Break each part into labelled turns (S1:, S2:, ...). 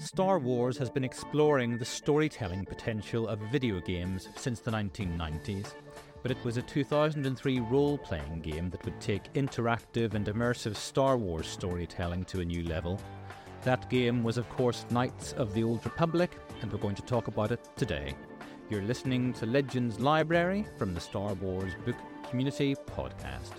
S1: Star Wars has been exploring the storytelling potential of video games since the 1990s, but it was a 2003 role playing game that would take interactive and immersive Star Wars storytelling to a new level. That game was, of course, Knights of the Old Republic, and we're going to talk about it today. You're listening to Legends Library from the Star Wars Book Community Podcast.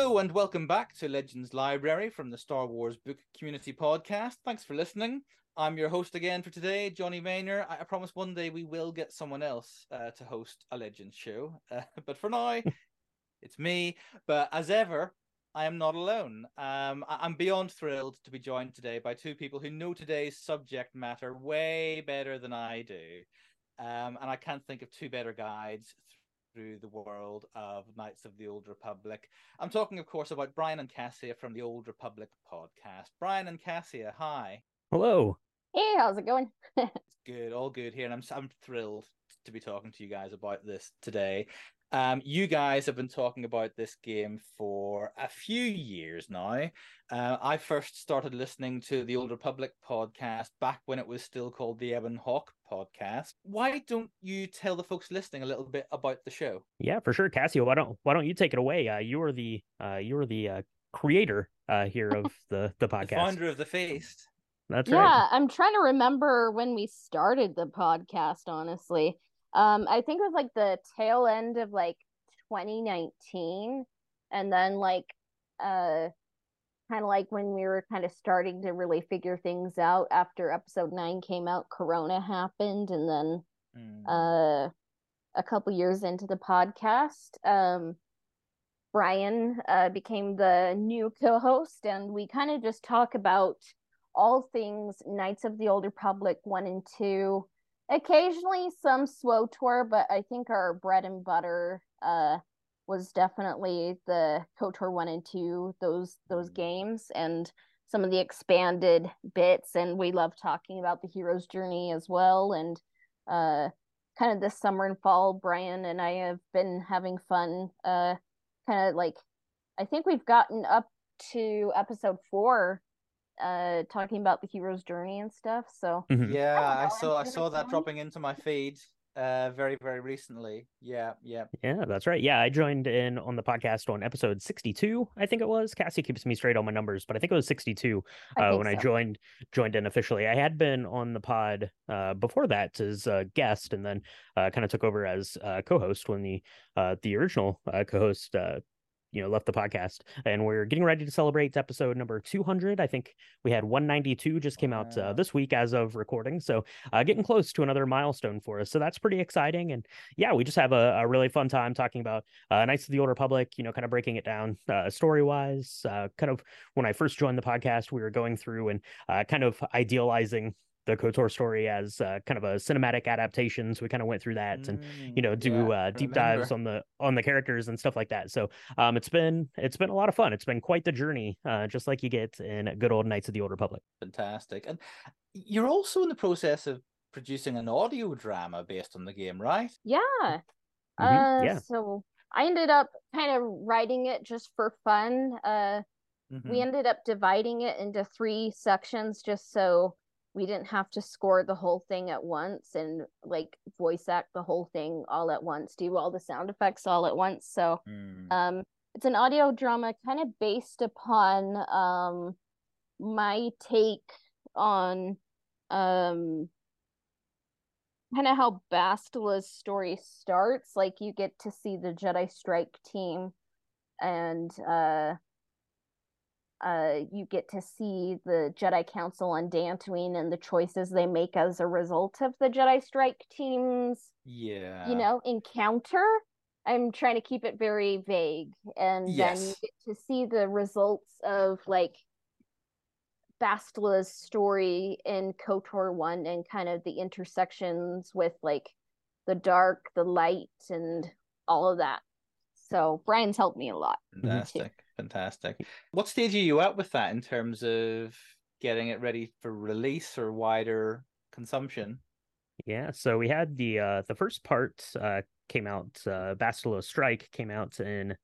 S1: Hello and welcome back to Legends Library from the Star Wars Book Community Podcast. Thanks for listening. I'm your host again for today, Jonny Maynor. I, I promise one day we will get someone else uh, to host a Legends show, uh, but for now, it's me. But as ever, I am not alone. Um, I- I'm beyond thrilled to be joined today by two people who know today's subject matter way better than I do. Um, and I can't think of two better guides through the world of Knights of the Old Republic. I'm talking, of course, about Brian and Cassia from the Old Republic podcast. Brian and Cassia, hi.
S2: Hello.
S3: Hey, how's it going?
S1: Good, all good here, and I'm I'm thrilled to be talking to you guys about this today. Um, you guys have been talking about this game for a few years now. Uh, I first started listening to the Old Republic podcast back when it was still called the Ebon Hawk podcast. Why don't you tell the folks listening a little bit about the show?
S2: Yeah, for sure, Cassia. Why don't Why don't you take it away? Uh, you are the uh, you are the uh, creator uh, here of the the podcast.
S1: The founder of the Feast.
S2: That's right.
S3: yeah,
S2: right.
S3: I'm trying to remember when we started the podcast, honestly. Um, I think it was like the tail end of like 2019. And then like uh kind of like when we were kind of starting to really figure things out after episode nine came out, Corona happened, and then
S1: Mm.
S3: uh a couple years into the podcast, um Brian uh became the new co-host and we kind of just talk about all things Knights of the Old Republic 1 and 2. Occasionally some SWTOR, but I think our bread and butter uh was definitely the KOTOR 1 and 2, those those
S1: Mm.
S3: games and some of the expanded bits and we love talking about the hero's journey as well and uh kind of this summer and fall Brian and I have been having fun uh kind of like I think we've gotten up to episode 4 uh talking about the hero's journey and stuff so
S2: Mhm.
S1: Yeah,
S3: I
S1: I saw I saw that
S3: fun.
S1: dropping into my feed uh very very recently. Yeah, yeah.
S2: Yeah, that's right. Yeah, I joined in on the podcast on episode 62, I think it was. Cassie keeps me straight on my numbers, but I think it was 62
S3: I
S2: uh,
S3: think
S2: when I joined joined in officially. I had been on the pod uh, before that as a guest, and then uh, kind of took over as uh, co-host when the uh, the original uh, co-host uh, you know left the podcast. And we're getting ready to celebrate episode number 200. I think we had 192 just came out uh, this week as of recording, so uh, getting close to another milestone for us. So that's pretty exciting. And yeah, we just have a, a really fun time talking about uh, Knights of the Old Republic. You know, kind of breaking it down uh, story wise. Uh, kind of when I first joined the podcast, we were going through and uh, kind of idealizing the KOTOR story as uh, kind of a cinematic adaptation. So we kind of went through that and you
S1: Mm,
S2: know do
S1: yeah,
S2: uh, deep
S1: remember.
S2: dives on the on the characters and stuff like that. So um, it's been it's been a lot of fun. It's been quite the journey, uh, just like you get in good old Knights of the Old Republic.
S1: Fantastic. And you're also in the process of producing an audio drama based on the game, right?
S3: Yeah.
S2: Mhm,
S3: Uh
S2: yeah.
S3: so I ended up kind of writing it just for fun. Uh
S1: Mhm.
S3: we ended up dividing it into three sections just so we didn't have to score the whole thing at once and like voice act the whole thing all at once, do all the sound effects all at once. So
S1: Mm.
S3: um it's an audio drama kind of based upon um my take on um kind of how Bastila's story starts. Like you get to see the Jedi Strike team and uh uh you get to see the Jedi Council on Dantooine and the choices they make as a result of the Jedi Strike team's
S1: yeah.
S3: you know encounter i'm trying to keep it very vague and then you get to see the results of like Bastila's story in KOTOR 1 and kind of the intersections with like the dark, the light, and all of that. So Brian's helped me a lot.
S1: Fantastic. Fantastic. What stage are you at with that in terms of getting it ready for release or wider consumption?
S2: Yeah, so we had the uh the first part uh came out uh Bastila Strike came out in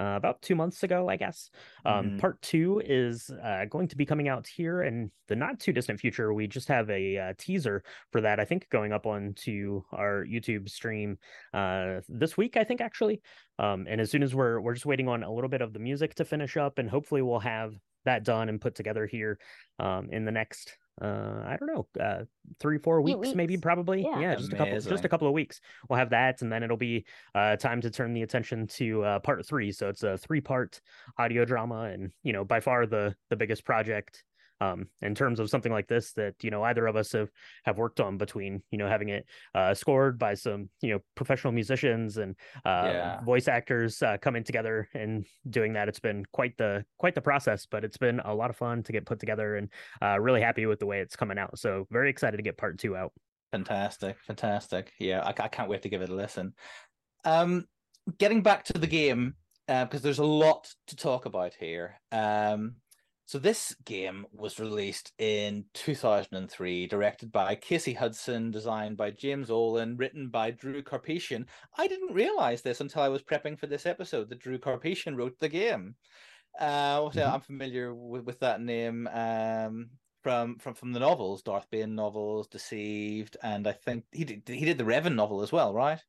S2: uh, about two months ago, I guess. Um,
S1: Mhm.
S2: Part two is uh, going to be coming out here in the not too distant future. We just have a uh, teaser for that, I think, going up onto our YouTube stream uh, this week, I think, actually. Um, and as soon as we're we're just waiting on a little bit of the music to finish up, and hopefully we'll have that done and put together here um, in the next uh i don't know uh three four
S3: Few
S2: weeks, maybe probably.
S3: Yeah.
S2: just a couple just a couple of weeks. We'll have that and then it'll be uh time to turn the attention to uh part three. So it's a three part audio drama and you know by far the the biggest project um in terms of something like this that you know either of us have have worked on between you know having it uh scored by some you know professional musicians and uh
S1: Yeah.
S2: voice actors uh, coming together and doing that it's been quite the quite the process but it's been a lot of fun to get put together and uh really happy with the way it's coming out so very excited to get part two out
S1: Fantastic, fantastic. Yeah, I, I can't wait to give it a listen. Um, getting back to the game, uh, because there's a lot to talk about here. Um, so this game was released in 2003, directed by Casey Hudson, designed by James Ohlen, written by Drew Karpyshyn. I didn't realize this until I was prepping for this episode that Drew Karpyshyn wrote the game. Uh, obviously,
S2: Mhm.
S1: I'm familiar with, with that name um, from from from the novels, Darth Bane novels, Deceived, and I think he did he did the Revan novel as well, right?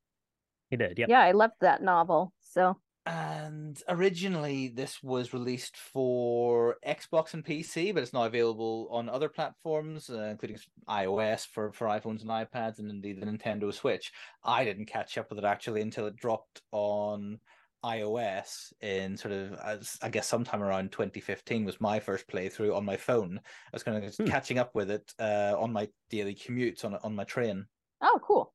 S2: he did yep
S3: Yeah, I loved that novel. So
S1: And originally, this was released for Xbox and PC, but it's now available on other platforms, uh, including iOS for, for iPhones and iPads, and indeed the Nintendo Switch. I didn't catch up with it actually until it dropped on iOS in sort of, as I guess, sometime around 2015 was my first playthrough on my phone. I was kind of
S2: Hmm.
S1: catching up with it uh, on my daily commutes on on my train
S3: oh cool.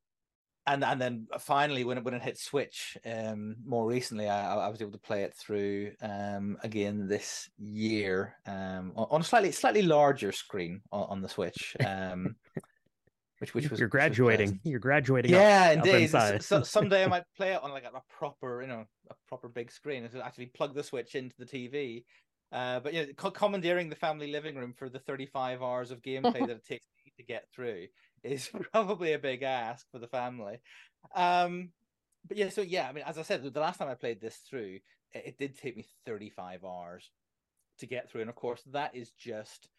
S1: And and then finally when it when it hit Switch, um, more recently, I, I was able to play it through um again this year, um, on, a slightly slightly larger screen on, on the Switch, um, which which was
S2: you're
S1: which was
S2: graduating you're graduating.
S1: Yeah,
S2: up
S1: indeed.
S2: inside.
S1: So, someday I might play it on like a, proper, you know, a proper big screen, and actually plug the Switch into the TV. Uh, but you know, commandeering the family living room for the 35 hours of gameplay that it takes me to get through is probably a big ask for the family. Um, but yeah, so yeah, I mean, as I said, the last time I played this through, it, it did take me 35 hours to get through, and of course, that is just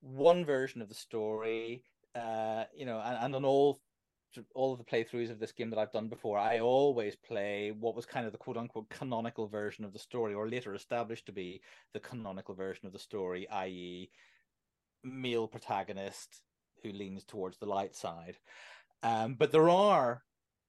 S1: one version of the story. Uh, you know, and, and on all all of the playthroughs of this game that I've done before, I always play what was kind of the quote unquote canonical version of the story, or later established to be the canonical version of the story, i.e., male protagonist who leans towards the light side. Um, but there are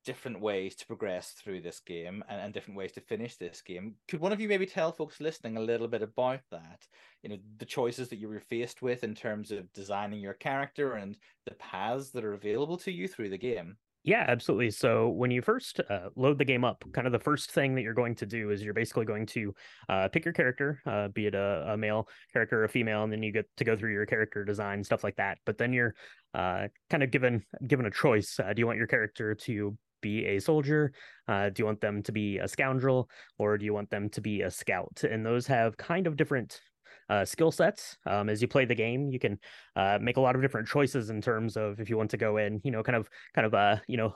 S1: different ways to progress through this game and, and different ways to finish this game. Could one of you maybe tell folks listening a little bit about that? You know, the choices that you were faced with in terms of designing your character and the paths that are available to you through the game.
S2: Yeah, absolutely. So when you first uh, load the game up, kind of the first thing that you're going to do is you're basically going to uh, pick your character, uh, be it a, a male character or a female, and then you get to go through your character design stuff like that. But then you're uh, kind of given given a choice. Uh, do you want your character to be a soldier? Uh, do you want them to be a scoundrel, or do you want them to be a scout? And those have kind of different uh, skill sets. Um, as you play the game, you can uh, make a lot of different choices in terms of if you want to go in, you know, kind of, kind of, uh, you know,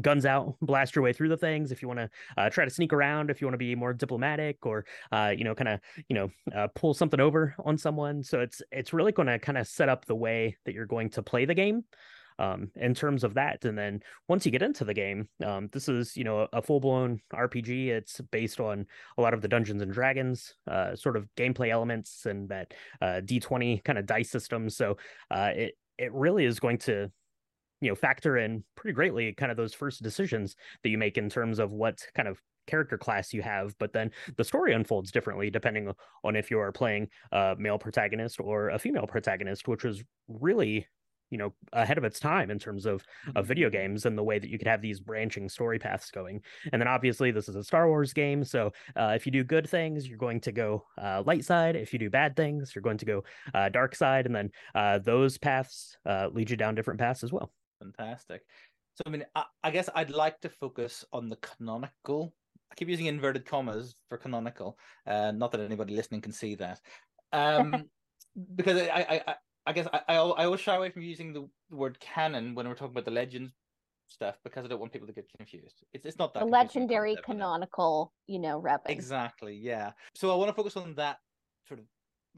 S2: guns out, blast your way through the things. If you want to uh, try to sneak around, if you want to be more diplomatic, or uh, you know, kind of, you know, uh, pull something over on someone. So it's it's really going to kind of set up the way that you're going to play the game um, in terms of that. And then once you get into the game, um, this is you know a full blown RPG. It's based on a lot of the Dungeons and Dragons uh, sort of gameplay elements and that uh, D20 kind of dice system. So uh, it it really is going to you know factor in pretty greatly kind of those first decisions that you make in terms of what kind of character class you have but then the story unfolds differently depending on if you are playing a male protagonist or a female protagonist which was really you know ahead of its time in terms of of video games and the way that you could have these branching story paths going and then obviously this is a star wars game so uh, if you do good things you're going to go uh, light side if you do bad things you're going to go uh, dark side and then uh, those paths uh, lead you down different paths as well
S1: Fantastic. So, I mean, I, I guess I'd like to focus on the canonical. I keep using inverted commas for canonical. Uh, not that anybody listening can see that. Um, because I, I, I, guess I, I I always shy away from using the word canon when we're talking about the legends stuff because I don't want people to get confused. It's it's not that
S3: The legendary canonical, you know, repping.
S1: Exactly, yeah. So I want to focus on that sort of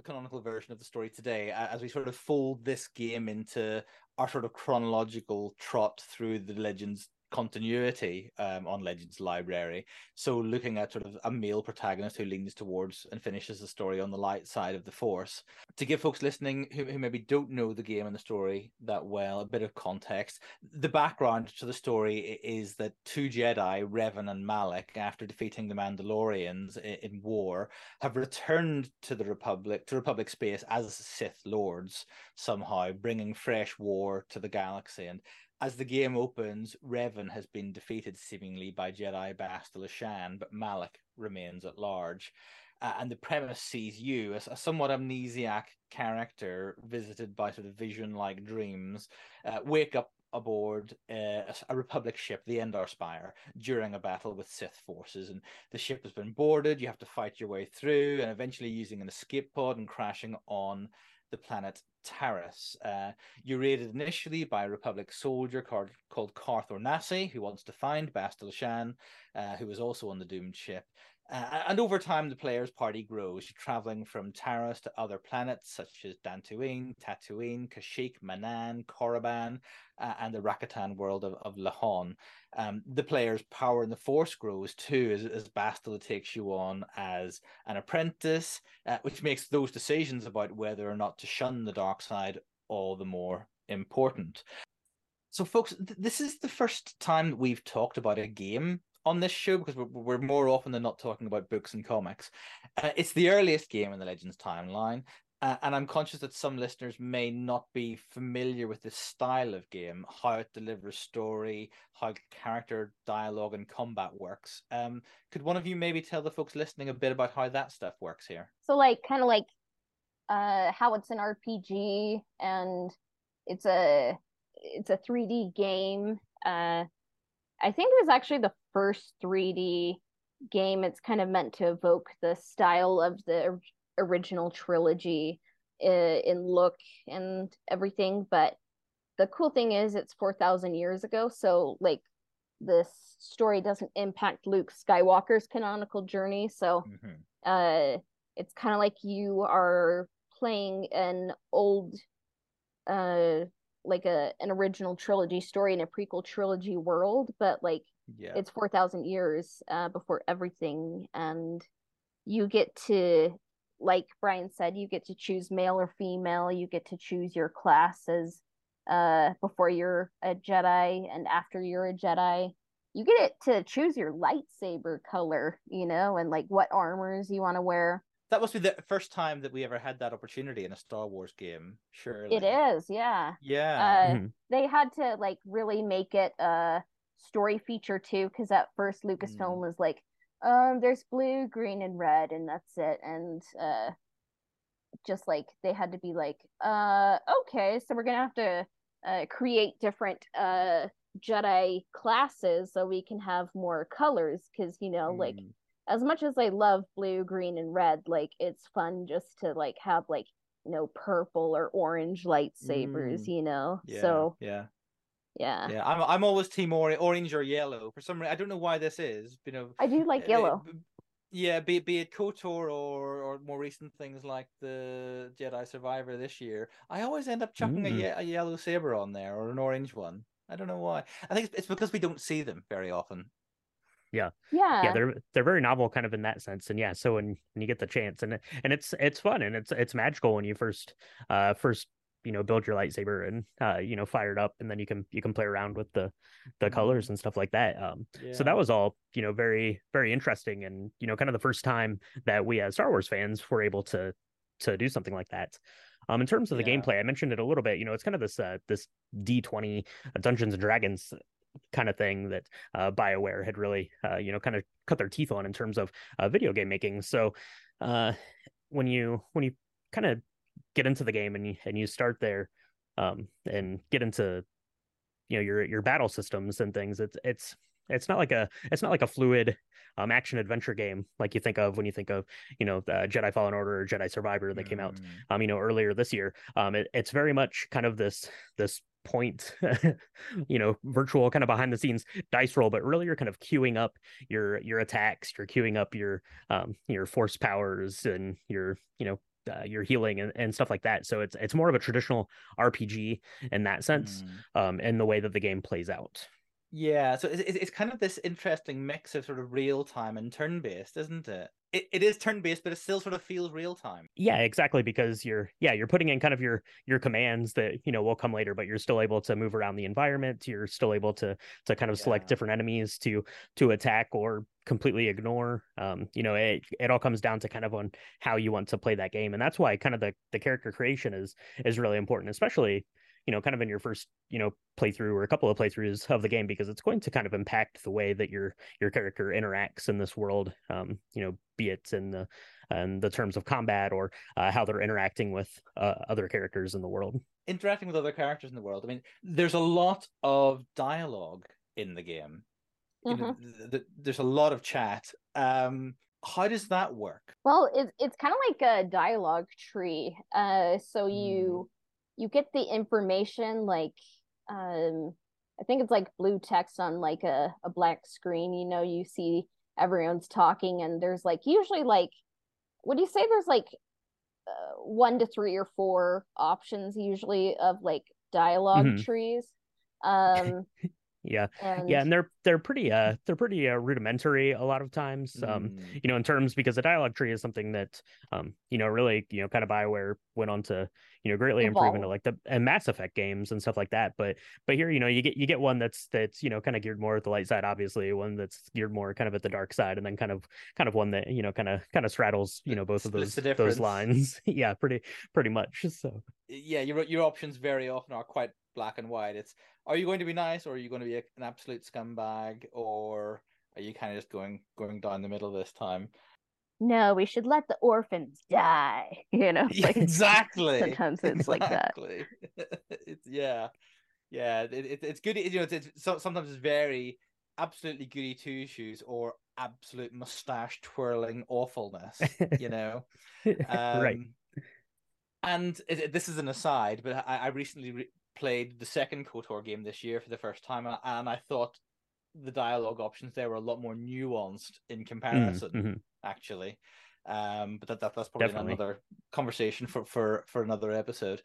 S1: canonical version of the story today as we sort of fold this game into our sort of chronological trot through the Legends continuity um, on Legends Library. So looking at sort of a male protagonist who leans towards and finishes the story on the light side of the Force. To give folks listening who, who maybe don't know the game and the story that well a bit of context, the background to the story is that two Jedi, Revan and Malak, after defeating the Mandalorians i- in war, have returned to the Republic, to Republic space as Sith Lords somehow, bringing fresh war to the galaxy. And as the game opens, Revan has been defeated seemingly by Jedi Bastila Shan, but Malak remains at large. Uh, and the premise sees you as a somewhat amnesiac character visited by sort of vision like dreams, uh, wake up aboard uh, a, a Republic ship, the Endar Spire, during a battle with Sith forces. And the ship has been boarded, you have to fight your way through, and eventually using an escape pod and crashing on the planet Taris. Uh, you're raided initially by a Republic soldier called, called Carth Onasi, who wants to find Bastila Shan, uh, who is also on the doomed ship. Uh, and over time, the player's party grows. Traveling from Taris to other planets such as Dantooine, Tatooine, Kashyyyk, Manaan, Korriban, uh, and the Rakatan world of, of Lehon. Um, the player's power in the Force grows too as, as Bastila takes you on as an apprentice, uh, which makes those decisions about whether or not to shun the dark side all the more important. So, folks, th- this is the first time we've talked about a game on this show because we're, we're more often than not talking about books and comics. Uh, it's the earliest game in the Legends timeline. Uh, and I'm conscious that some listeners may not be familiar with this style of game, how it delivers story, how character dialogue and combat works. Um, could one of you maybe tell the folks listening a bit about how that stuff works here?
S3: So like kind of like uh how it's an RPG and it's a it's a 3D game. Uh I think it was actually the first 3D game. It's kind of meant to evoke the style of the original trilogy uh, in look and everything, but the cool thing is it's 4000 years ago, so like this story doesn't impact Luke Skywalker's canonical journey, so
S1: Mhm.
S3: uh it's kind of like you are playing an old uh like a an original trilogy story in a prequel trilogy world but like
S1: Yeah.
S3: it's 4000 years uh before everything and you get to like Brian said you get to choose male or female you get to choose your classes uh before you're a Jedi and after you're a Jedi you get it to choose your lightsaber color you know and like what armors you want to wear
S1: That must be the first time that we ever had that opportunity in a Star Wars game. Surely.
S3: It is, yeah.
S1: Yeah.
S3: Uh,
S2: Mhm.
S3: they had to like really make it a story feature too, because at first Lucasfilm
S1: Mm.
S3: was like, um, there's blue, green, and red, and that's it. And uh, just like they had to be like, uh, okay, so we're gonna have to uh, create different uh Jedi classes so we can have more colors, because you know, like
S1: Mm.
S3: as much as I love blue, green, and red, like it's fun just to like have like you know purple or orange lightsabers,
S1: Mm.
S3: you know.
S1: yeah.
S3: So
S1: yeah.
S3: Yeah.
S1: Yeah. I'm I'm always team or- orange or yellow. For some reason I don't know why this is. You know
S3: I do like
S1: uh,
S3: yellow.
S1: b- Yeah, be be it KOTOR or or more recent things like the Jedi Survivor this year, I always end up chucking a,
S2: Mm.
S1: ye- a yellow saber on there or an orange one. I don't know why. I think it's, it's because we don't see them very often.
S3: Yeah.
S2: yeah they're they're very novel kind of in that sense and yeah so when, when you get the chance and and it's it's fun and it's it's magical when you first uh first you know build your lightsaber and uh you know fire it up and then you can you can play around with the the colors and stuff like that um so that was all you know very very interesting and you know kind of the first time that we as star wars fans were able to to do something like that um in terms of the
S1: Yeah.
S2: gameplay i mentioned it a little bit you know it's kind of this uh this d20 dungeons and dragons kind of thing that uh, BioWare had really, uh, you know, kind of cut their teeth on in terms of uh, video game making. So uh, when you when you kind of get into the game and you and you start there um, and get into you know your your battle systems and things, it's it's it's not like a it's not like a fluid um, action adventure game like you think of when you think of you know uh, Jedi Fallen Order or Jedi Survivor that mm. came out mm. um you know earlier this year. Um, it, it's very much kind of this this point you know virtual kind of behind the scenes dice roll but really you're kind of queuing up your your attacks you're queuing up your um your force powers and your you know uh, your healing and, and stuff like that so it's it's more of a traditional rpg in that sense mm. um and the way that the game plays out
S1: yeah, so it's, it's kind of this interesting mix of sort of real time and turn based, isn't it? it? It is turn based, but it still sort of feels real time.
S2: Yeah, exactly. Because you're yeah you're putting in kind of your your commands that you know will come later, but you're still able to move around the environment. You're still able to to kind of yeah. select different enemies to to attack or completely ignore. Um, you know, it it all comes down to kind of on how you want to play that game, and that's why kind of the the character creation is is really important, especially you know, kind of in your first, you know, playthrough or a couple of playthroughs of the game because it's going to kind of impact the way that your your character interacts in this world. Um, you know, be it in the and the terms of combat or uh, how they're interacting with uh, other characters in the world.
S1: Interacting with other characters in the world. I mean, there's a lot of dialogue in the game. You know, mm-hmm. th- th- there's a lot of chat. Um, how does that work?
S3: Well, it's it's kind of like a dialogue tree. Uh, so you you get the information like um I think it's like blue text on like a, a black screen, you know, you see everyone's talking and there's like usually like what do you say there's like uh, one to three or four options usually of like dialog mm-hmm. trees um
S2: yeah. And... yeah and they're they're pretty uh they're pretty uh, rudimentary a lot of times um mm. you know in terms because a dialogue tree is something that um you know really you know kind of bioware went on to you know greatly Evolve. improve into like the and mass effect games and stuff like that but but here you know you get you get one that's that's you know kind of geared more at the light side obviously one that's geared more kind of at the dark side and then kind of kind of one that you know kind of kind of straddles you know both of those those lines. Yeah pretty pretty much so.
S1: Yeah your your options very often are quite black and white. It's are you going to be nice or are you going to be an absolute scumbag or are you kind of just going going down the middle this time?
S3: No we should let the orphans die you know
S1: like exactly.
S3: sometimes it's
S1: exactly. like that. It's yeah. Yeah it, it, it's good you know it's, it's sometimes it's very absolutely goody two shoes or absolute mustache twirling awfulness you know?
S2: Um, right
S1: and it, this is an aside but i, I recently re- played the second KOTOR game this year for the first time, and I thought the dialogue options there were a lot more nuanced in comparison, mm-hmm. actually. Um, but that, that that's probably Definitely. another conversation for, for for another episode.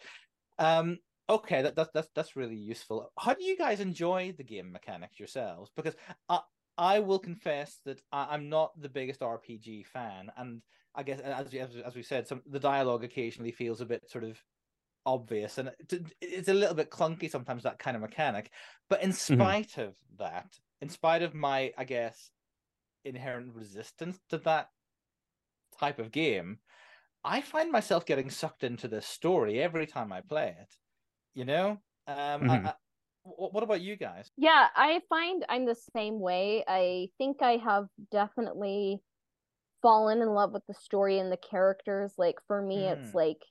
S1: Um, okay, that, that that's that's really useful. How do you guys enjoy the game mechanics yourselves? Because I I will confess that I, am not the biggest RPG fan, and I guess as as, as we said, some the dialogue occasionally feels a bit sort of obvious and it's a little bit clunky sometimes that kind of mechanic but in mm-hmm. spite mm-hmm. of that in spite of my i guess inherent resistance to that type of game i find myself getting sucked into this story every time i play it you know um mm-hmm. I, I, what about you guys
S3: yeah i find i'm the same way i think i have definitely fallen in love with the story and the characters like for me mm. it's like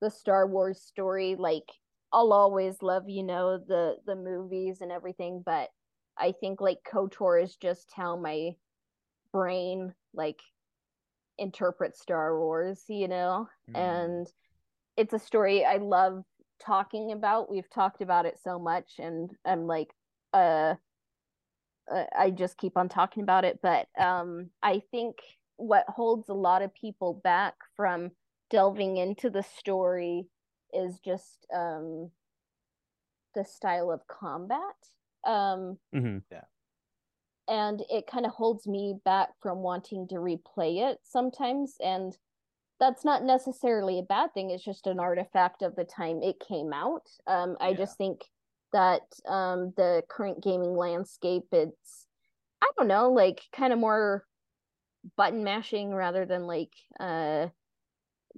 S3: the Star Wars story. Like I'll always love, you know, the the movies and everything, but I think like KOTOR is just how my brain like interprets Star Wars, you know? Mm. And it's a story I love talking about. We've talked about it so much and I'm like uh, uh I just keep on talking about it, but um I think what holds a lot of people back from delving into the story is just um the style of combat um
S2: mm-hmm.
S1: yeah
S3: and it kind of holds me back from wanting to replay it sometimes and that's not necessarily a bad thing it's just an artifact of the time it came out um i yeah. just think that um the current gaming landscape it's i don't know like kind of more button mashing rather than like uh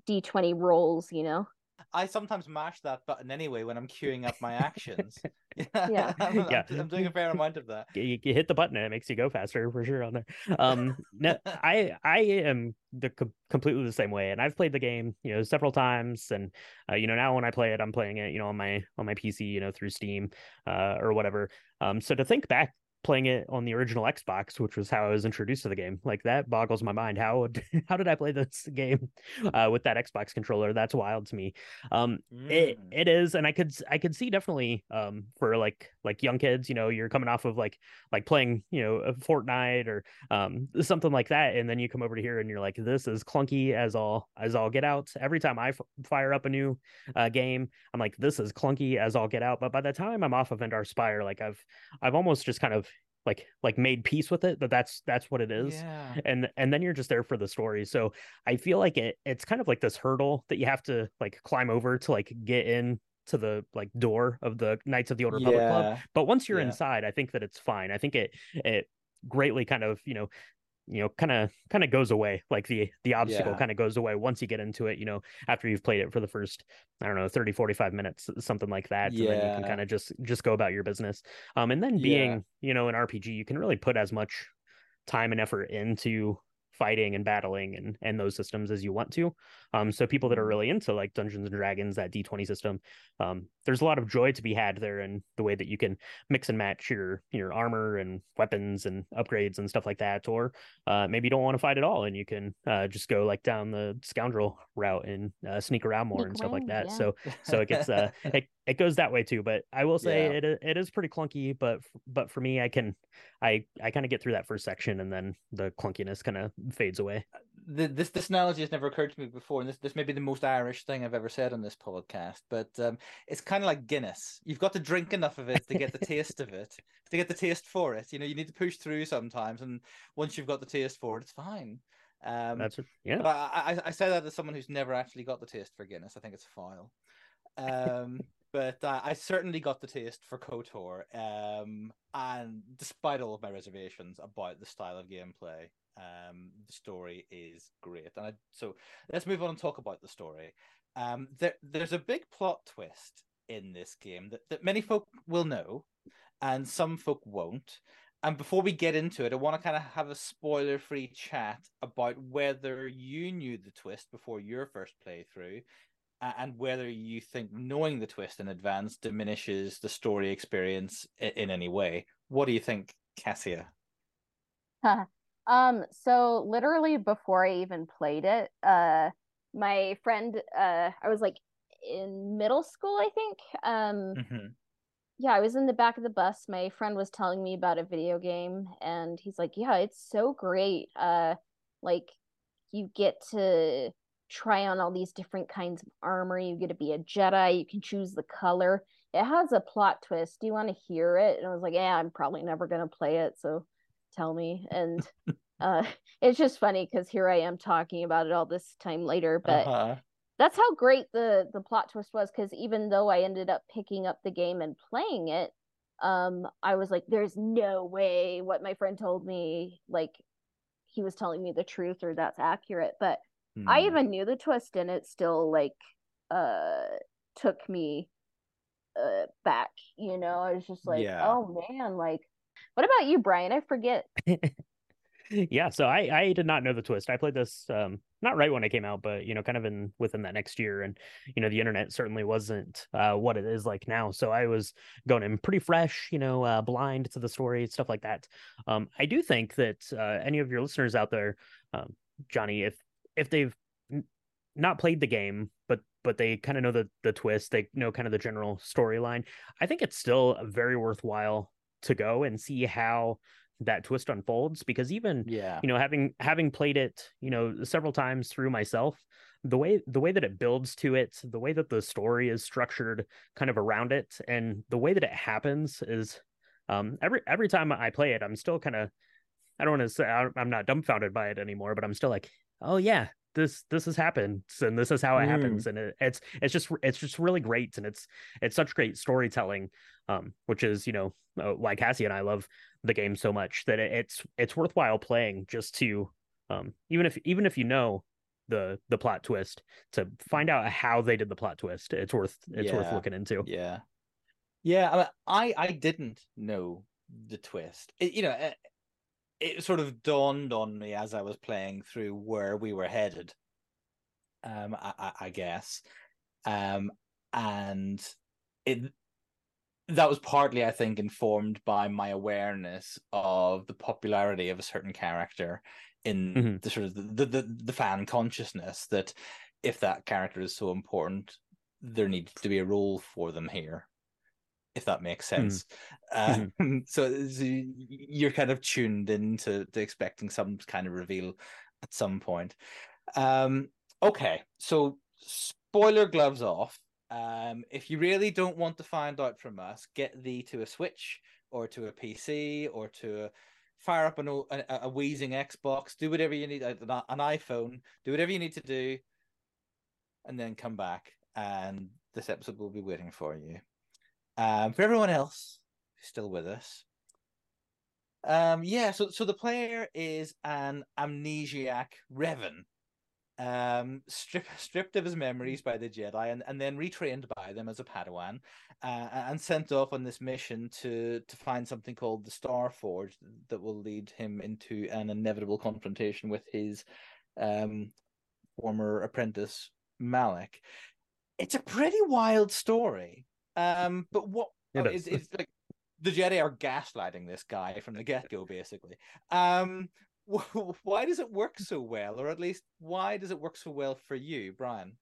S3: d20 rolls, you know?
S1: I sometimes mash that button anyway when I'm queuing up my actions.
S3: yeah,
S1: I'm, yeah. I'm, I'm, doing a fair amount of that.
S2: You, you, hit the button and it makes you go faster for sure on there. Um, no, I I am the completely the same way, and I've played the game you know several times, and uh, you know now when I play it, I'm playing it you know on my on my PC you know through Steam uh, or whatever. Um, so to think back playing it on the original Xbox, which was how I was introduced to the game. Like that boggles my mind. How how did I play this game uh, with that Xbox controller? That's wild to me. Um, mm. it it is, and I could I could see definitely um for like like young kids, you know, you're coming off of like like playing you know a Fortnite or um something like that, and then you come over to here and you're like, this is clunky as all as all get out. Every time I f- fire up a new uh, game, I'm like, this is clunky as all get out. But by the time I'm off of Endar Spire, like I've I've almost just kind of like like made peace with it that that's that's what it is
S1: yeah.
S2: and and then you're just there for the story so i feel like it it's kind of like this hurdle that you have to like climb over to like get in to the like door of the knights of the old republic yeah. club but once you're yeah. inside i think that it's fine i think it it greatly kind of you know you know kind of kind of goes away like the the obstacle yeah. kind of goes away once you get into it you know after you've played it for the first i don't know 30 45 minutes something like that yeah. and then you can kind of just just go about your business um and then being yeah. you know an rpg you can really put as much time and effort into fighting and battling and and those systems as you want to. Um, so people that are really into like Dungeons and Dragons, that D20 system, um, there's a lot of joy to be had there in the way that you can mix and match your your armor and weapons and upgrades and stuff like that. Or uh, maybe you don't want to fight at all and you can uh, just go like down the scoundrel route and uh, sneak around more sneak and stuff like that. Yeah. So so it gets uh it, it goes that way too. But I will say yeah. it it is pretty clunky. But but for me, I can I I kind of get through that first section and then the clunkiness kind of fades away.
S1: The, this this analogy has never occurred to me before, and this this may be the most Irish thing I've ever said on this podcast. But um, it's kind of like Guinness. You've got to drink enough of it to get the taste of it, to get the taste for it. You know, you need to push through sometimes, and once you've got the taste for it, it's fine. Um,
S2: That's yeah.
S1: But I, I I say that as someone who's never actually got the taste for Guinness. I think it's foul. Um, but uh, I certainly got the taste for KOTOR. Um, and despite all of my reservations about the style of gameplay, um, the story is great. And I, so let's move on and talk about the story. Um, there, there's a big plot twist in this game that, that many folk will know, and some folk won't. And before we get into it, I want to kind of have a spoiler free chat about whether you knew the twist before your first playthrough and whether you think knowing the twist in advance diminishes the story experience in, in any way. What do you think, Cassia?
S3: um, so literally before I even played it, uh, my friend, uh, I was like in middle school, I think. Um, mm-hmm. yeah, I was in the back of the bus. My friend was telling me about a video game, and he's like, "Yeah, it's so great. Uh, like you get to try on all these different kinds of armor. You get to be a Jedi. You can choose the color. It has a plot twist. Do you want to hear it? And I was like, yeah, I'm probably never going to play it. So tell me. And uh, it's just funny because here I am talking about it all this time later. But uh-huh. that's how great the, the plot twist was. Because even though I ended up picking up the game and playing it, um, I was like, there's no way what my friend told me, like, he was telling me the truth or that's accurate. But I hmm. even knew the twist and it still like uh took me uh back, you know. I was just like, yeah. oh man, like what about you, Brian? I forget.
S2: yeah, so I I did not know the twist. I played this um not right when it came out, but you know, kind of in within that next year, and you know, the internet certainly wasn't uh, what it is like now. So I was going in pretty fresh, you know, uh, blind to the story, stuff like that. Um, I do think that uh, any of your listeners out there, um, Jonny, if if they've n- not played the game, but but they kind of know the the twist, they know kind of the general storyline. I think it's still very worthwhile to go and see how that twist unfolds because even
S1: yeah.
S2: you know having having played it you know several times through myself the way the way that it builds to it the way that the story is structured kind of around it and the way that it happens is um every every time i play it i'm still kind of i don't want to say i'm not dumbfounded by it anymore but i'm still like oh yeah this this has happened and this is how it mm. happens and it, it's it's just it's just really great and it's it's such great storytelling um which is you know uh, why cassie and i love the game so much that it, it's it's worthwhile playing just to um even if even if you know the the plot twist to find out how they did the plot twist it's worth it's yeah. worth looking into
S1: yeah yeah i i didn't know the twist it, you know it sort of dawned on me as I was playing through where we were headed. Um, I, I guess, um, and it that was partly, I think, informed by my awareness of the popularity of a certain character in mm-hmm. the sort of the, the the fan consciousness that if that character is so important, there needs to be a role for them here, if that makes mm-hmm. sense. Mm-hmm. Uh, so, so, you're kind of tuned into to expecting some kind of reveal at some point. Um, okay, so spoiler gloves off. Um, if you really don't want to find out from us, get thee to a Switch or to a PC or to a, fire up an, a, a wheezing Xbox, do whatever you need, an iPhone, do whatever you need to do, and then come back, and this episode will be waiting for you. Um, for everyone else still with us, um, yeah, so so the player is an amnesiac Revan, um, strip, stripped of his memories by the Jedi and, and then retrained by them as a Padawan, uh, and sent off on this mission to to find something called the Star Forge that will lead him into an inevitable confrontation with his um, former apprentice Malak. It's a pretty wild story, um, but what it oh, it's, it's like the Jedi are gaslighting this guy from the get go, basically. Um, why does it work so well, or at least why does it work so well for you, Brian?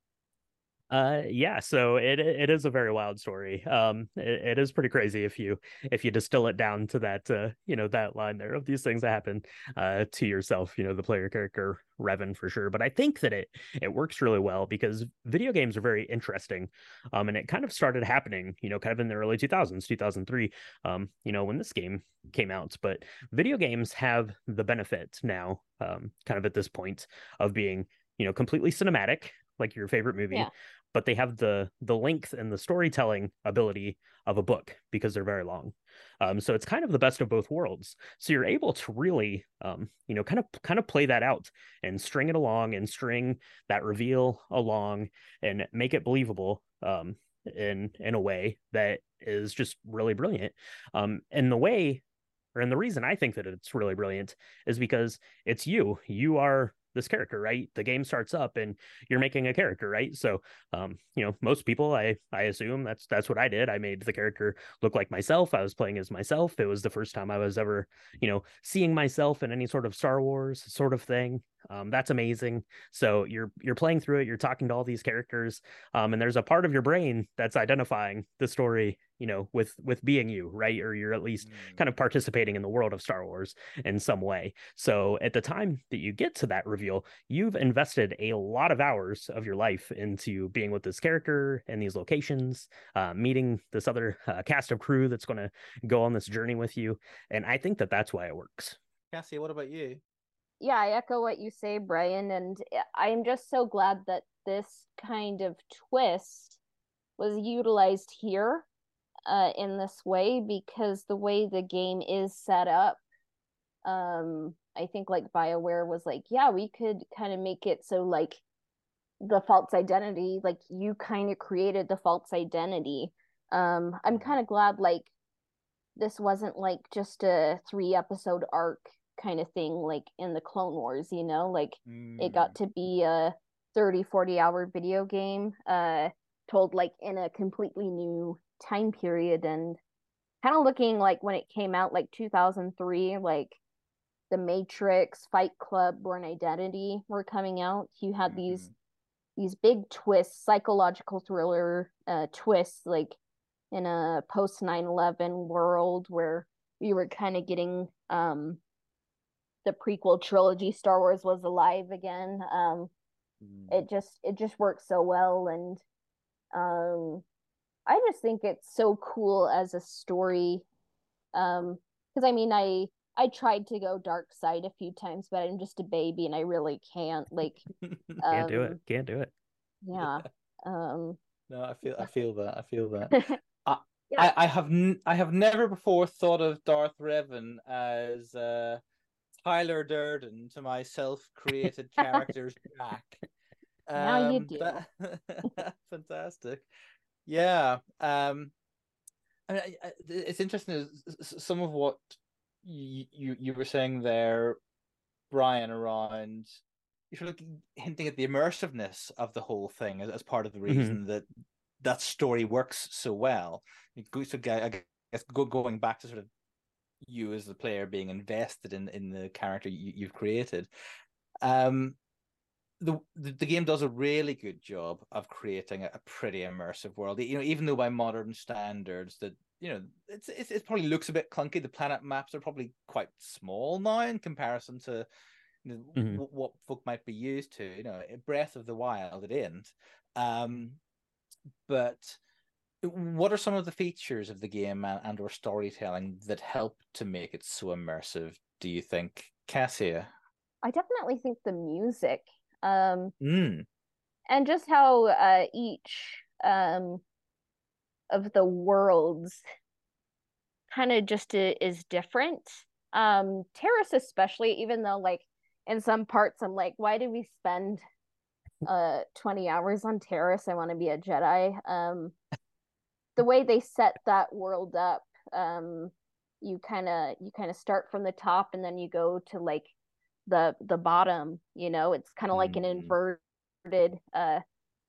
S2: Uh, yeah. So it it is a very wild story. Um, it, it is pretty crazy if you if you distill it down to that uh you know that line there of these things that happen uh to yourself. You know the player character Revan for sure. But I think that it it works really well because video games are very interesting. Um, and it kind of started happening, you know, kind of in the early 2000s, 2003. Um, you know, when this game came out. But video games have the benefit now, um, kind of at this point of being you know completely cinematic like your favorite movie yeah but they have the the length and the storytelling ability of a book because they're very long. Um, so it's kind of the best of both worlds. So you're able to really, um, you know, kind of kind of play that out and string it along and string that reveal along and make it believable um, in in a way that is just really brilliant. Um, and the way, or and the reason I think that it's really brilliant is because it's you. You are this character right? The game starts up and you're making a character right? So um you know most people i i assume that's that's what i did. I made the character look like myself. I was playing as myself. It was the first time i was ever you know seeing myself in any sort of star wars sort of thing um, that's amazing. So you're you're playing through it, you're talking to all these characters, um, and there's a part of your brain that's identifying the story, you know, with with being you, right? Or you're at least mm. kind of participating in the world of Star Wars in some way. So at the time that you get to that reveal, you've invested a lot of hours of your life into being with this character and these locations, uh, meeting this other uh, cast of crew that's going to go on this journey with you, and I think that that's why it works.
S1: Cassie, what about you?
S3: Yeah, I echo what you say, Brian, and I'm just so glad that this kind of twist was utilized here uh, in this way because the way the game is set up, um, I think like BioWare was like, yeah, we could kind of make it so like the false identity, like you kind of created the false identity. Um, I'm kind of glad like this wasn't like just a three episode arc kind of thing like in the clone wars you know like mm. it got mm. to be a 30 40 hour video game uh told like in a completely new time period and kind of looking like when it came out like 2003 like the matrix fight club Bourne Identity were coming out you had mm-hmm. these these big twists psychological thriller uh twists like in a post 9-11 world where we were kind of getting um the prequel trilogy Star Wars was alive again. Um, mm. It just it just works so well, and um, I just think it's so cool as a story. Um, because I mean, I I tried to go dark side a few times, but I'm just a baby and I really can't. Like,
S2: can't um, do it. Um, can't do it.
S3: Yeah. Um.
S1: No, I feel I feel that. I feel that. I, yeah. I, I have n- I have never before thought of Darth Revan as uh Tyler Durden to my self-created character's Jack.
S3: Um, now you do.
S1: That... fantastic. Yeah. Um, I mean, it's interesting. Some of what you, you you were saying there, Brian, around you're sort of hinting at the immersiveness of the whole thing as, as part of the mm-hmm. reason mm-hmm. that that story works so well. So I guess going back to sort of you as the player being invested in in the character you, you've created. Um, the, the, the game does a really good job of creating a, a, pretty immersive world. You know, even though by modern standards, that you know, it's, it's it probably looks a bit clunky. The planet maps are probably quite small now in comparison to you know, mm-hmm. what folk might be used to. You know, Breath of the Wild, it isn't. Um, but what are some of the features of the game and, and or storytelling that help to make it so immersive? Do you think, Cassia?
S3: I definitely think the music um,
S1: mm.
S3: and just how uh, each um, of the worlds kind of just is different. Um, Taris, especially, even though like in some parts, I'm like, why did we spend uh 20 hours on Taris? I want to be a Jedi. Um, the way they set that world up, um, you kind of you kind of start from the top and then you go to like the the bottom you know it's kind of mm. like an mm-hmm. inverted uh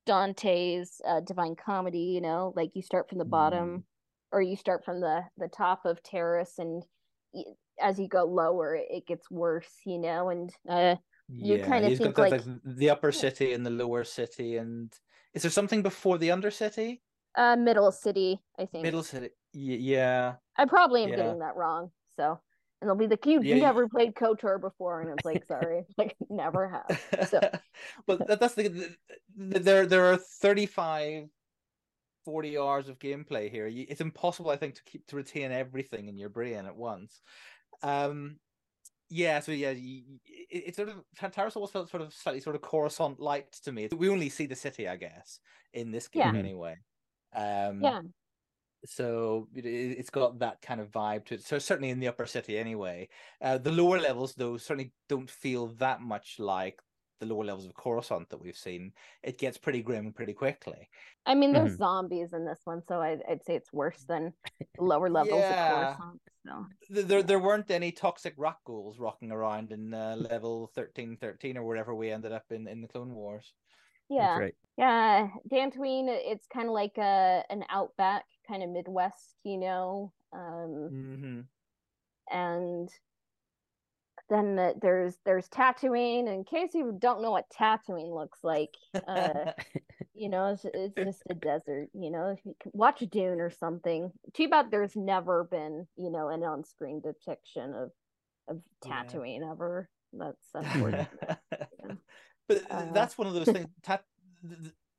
S3: dante's uh, divine comedy you know like you start from the bottom mm. or you start from the the top of Taris and as you go lower it gets worse you know and uh you yeah, kind of think like, like,
S1: the upper city and the lower city and is there something before the undercity
S3: uh middle city i think
S1: middle city yeah
S3: i probably am yeah. getting that wrong so and they'll be like, "You yeah, never yeah. played KOTOR before," and it's like, "Sorry, like never have." So,
S1: but that's the, the, there. There are 35, 40 hours of gameplay here. It's impossible, I think, to keep to retain everything in your brain at once. Um, yeah, so yeah, it's it sort of Taris always felt sort of slightly sort of Coruscant light to me. We only see the city, I guess, in this game yeah. anyway. Um,
S3: yeah,
S1: so it, has got that kind of vibe to it. So certainly in the upper city, anyway. Uh, the lower levels, though, certainly don't feel that much like the lower levels of Coruscant that we've seen. It gets pretty grim pretty quickly.
S3: I mean, there's mm-hmm. zombies in this one, so I'd, I'd say it's worse than lower levels yeah. of Coruscant. So.
S1: There, there weren't any toxic rock ghouls rocking around in uh, level thirteen, thirteen, or wherever we ended up in in the Clone Wars.
S3: Yeah, right. Yeah. Dantooine, it's kind of like a an outback kind of Midwest, you know. Um,
S1: mm-hmm.
S3: And then the, there's there's Tatooine. In case you don't know what Tatooine looks like, uh, you know, it's, it's, just a desert. You know, if you watch Dune or something. Too bad there's never been, you know, an on-screen depiction of of Tatooine yeah. ever. That's unfortunate.
S1: yeah. But uh, that's one of those things. Tat-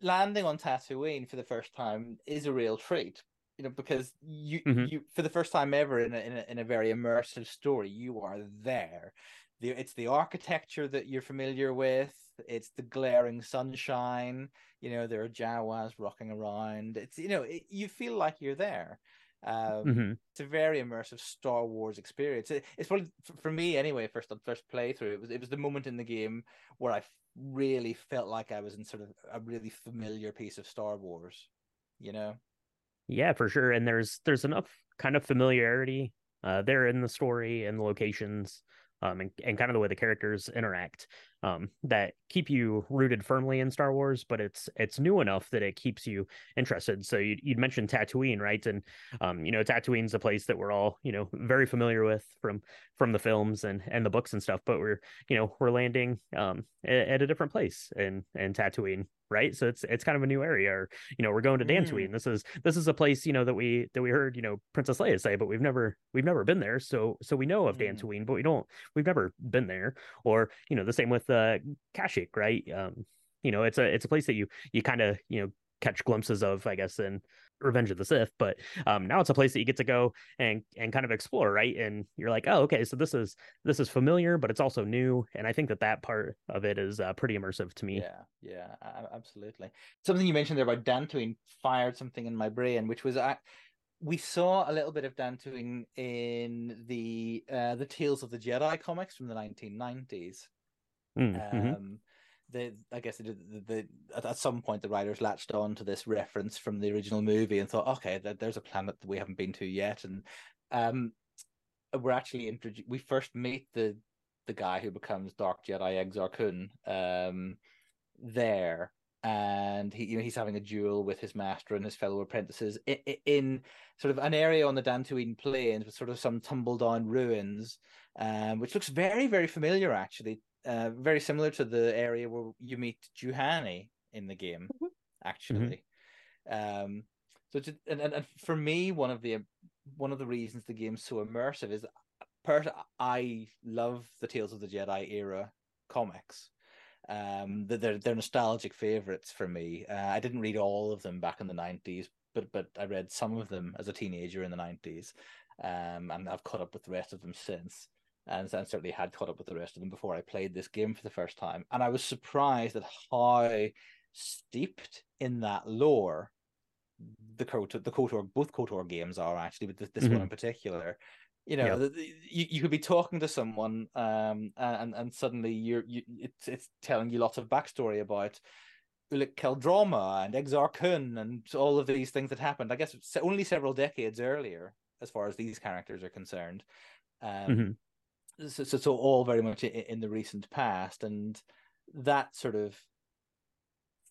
S1: landing on Tatooine for the first time is a real treat you know because you mm-hmm. you for the first time ever in a, in a in a very immersive story you are there the it's the architecture that you're familiar with it's the glaring sunshine you know there are jawas rocking around it's you know it, you feel like you're there um mm-hmm. it's a very immersive star wars experience it, it's probably for me anyway first first playthrough it was it was the moment in the game where i really felt like i was in sort of a really familiar piece of star wars you know
S2: yeah, for sure. And there's there's enough kind of familiarity uh, there in the story and the locations um, and, and kind of the way the characters interact um, that keep you rooted firmly in Star Wars, but it's it's new enough that it keeps you interested. So you you mentioned Tatooine, right? And um, you know, Tatooine's a place that we're all you know very familiar with from from the films and and the books and stuff. But we're you know we're landing um, at, at a different place in in Tatooine right so it's it's kind of a new area or you know we're going to Dantooine mm. this is this is a place you know that we that we heard you know Princess Leia say but we've never we've never been there so so we know of mm. Dantooine but we don't we've never been there or you know the same with uh Kashyyyk right um you know it's a it's a place that you you kind of you know catch glimpses of I guess in Revenge of the Sith, but um, now it's a place that you get to go and and kind of explore, right? And you're like, oh, okay, so this is this is familiar, but it's also new, and I think that that part of it is uh, pretty immersive to me.
S1: Yeah, yeah, absolutely. Something you mentioned there about Dantooine fired something in my brain, which was I. We saw a little bit of Dantooine in the uh, the Tales of the Jedi comics from the 1990s.
S2: Mm, mm-hmm. Um,
S1: the I guess the, the, the, at some point the writers latched on to this reference from the original movie and thought, okay, there's a planet that we haven't been to yet, and um, we're actually introduced. We first meet the the guy who becomes Dark Jedi Exar Kun um, there, and he you know he's having a duel with his master and his fellow apprentices in, in sort of an area on the Dantooine Plains with sort of some tumble down ruins, um, which looks very very familiar actually, uh, very similar to the area where you meet Juhani in the game,
S3: Mhm.
S1: actually. Um, so and, and and for me, one of the one of the reasons the game's so immersive is, per I love the Tales of the Jedi era comics. Um, they're they're nostalgic favorites for me. Uh, I didn't read all of them back in the nineties, but but I read some of them as a teenager in the nineties, um, and I've caught up with the rest of them since. And, and certainly had caught up with the rest of them before I played this game for the first time. And I was surprised at how steeped in that lore the KOTOR, the KOTOR, both KOTOR games are actually, but this, this one
S2: Mhm.
S1: in particular. You know,
S2: Yeah.
S1: the- the- you, you could be talking to someone, um, and and suddenly you're you it's it's telling you lots of backstory about Ulic Qel-Droma and Exar Kun and all of these things that happened. I guess only several decades earlier, as far as these characters are concerned. Um,
S2: Mhm.
S1: So, so so all very much in, the recent past, and that sort of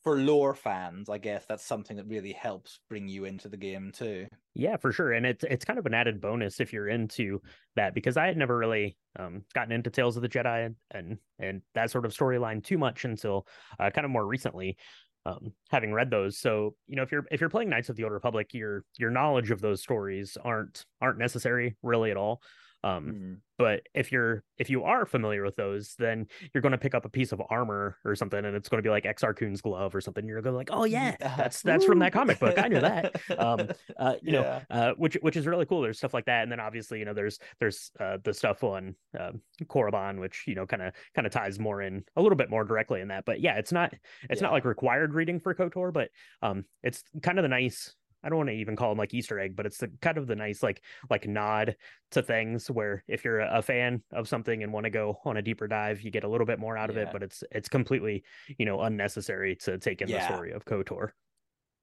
S1: for lore fans, I guess that's something that really helps bring you into the game too.
S2: Yeah, for sure. And it's it's kind of an added bonus if you're into that because I had never really um, gotten into Tales of the Jedi and and, and that sort of storyline too much until uh, kind of more recently. Um, having read those, so you know if you're if you're playing Knights of the Old Republic, your your knowledge of those stories aren't aren't necessary really at all. Um,
S1: Mm.
S2: but if you're if you are familiar with those then you're going to pick up a piece of armor or something and it's going to be like Exar Kun's glove or something you're going to like oh yeah that's that's from that comic book. I knew that. Um uh you know uh which which is really cool. There's stuff like that and then obviously you know there's there's uh the stuff on um Korriban which you know kind of kind of ties more in a little bit more directly in that. But yeah it's not it's not like required reading for kotor but um it's kind of the nice I don't want to even call them like Easter egg, but it's the kind of the nice like like nod to things where if you're a, fan of something and want to go on a deeper dive, you get a little bit more out of it, but it's it's completely you know unnecessary to take in the story of Kotor.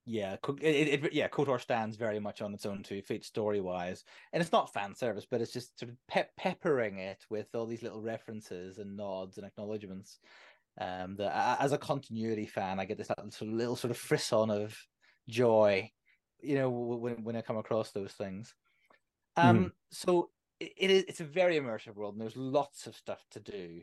S1: Yeah, it, it, yeah, Kotor stands very much on its own two feet story wise, and it's not fan service, but it's just sort of pep- peppering it with all these little references and nods and acknowledgements. Um, that as a continuity fan, I get this little little sort of frisson of joy, you know, when when I come across those things. Um, so it, it is it's a very immersive world, and there's lots of stuff to do.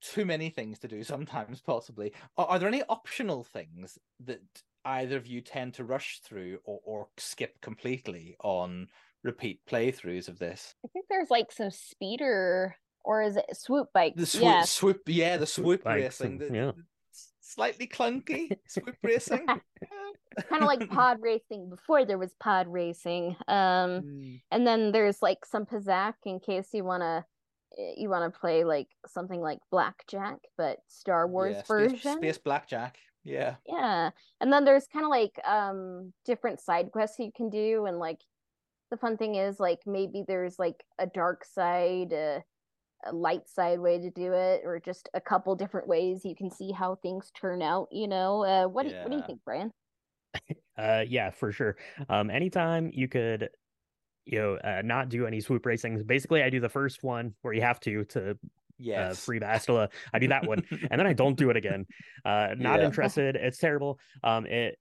S1: Too many things to do sometimes, possibly. Are, are there any optional things that either of you tend to rush through or, or skip completely on repeat playthroughs of this?
S3: I think there's like some speeder or is it swoop bike?
S1: The swoop,
S3: yeah.
S1: swoop, yeah, the swoop
S2: bikes
S1: racing,
S2: and-
S1: the,
S2: yeah.
S1: Slightly clunky swoop racing.
S3: kind of like pod racing before there was pod racing. Um
S1: Mm,
S3: and then there's like some Pazaak in case you want to you want to play like something like blackjack but Star Wars
S1: yeah,
S3: version.
S1: space blackjack. Yeah,
S3: Yeah. And then there's kind of like um different side quests you can do and like the fun thing is like maybe there's like a dark side, a, a light side way to do it or just a couple different ways you can see how things turn out, you know. Uh what do you, what do you think, Brian?
S2: Uh, yeah, for sure. Um, anytime you could, you know, uh, not do any swoop racings. Basically, I do the first one where you have to to uh,
S1: yes.
S2: free Bastila. I do that one, and then I don't do it again. Uh, not
S1: Yeah.
S2: interested. It's terrible. Um, it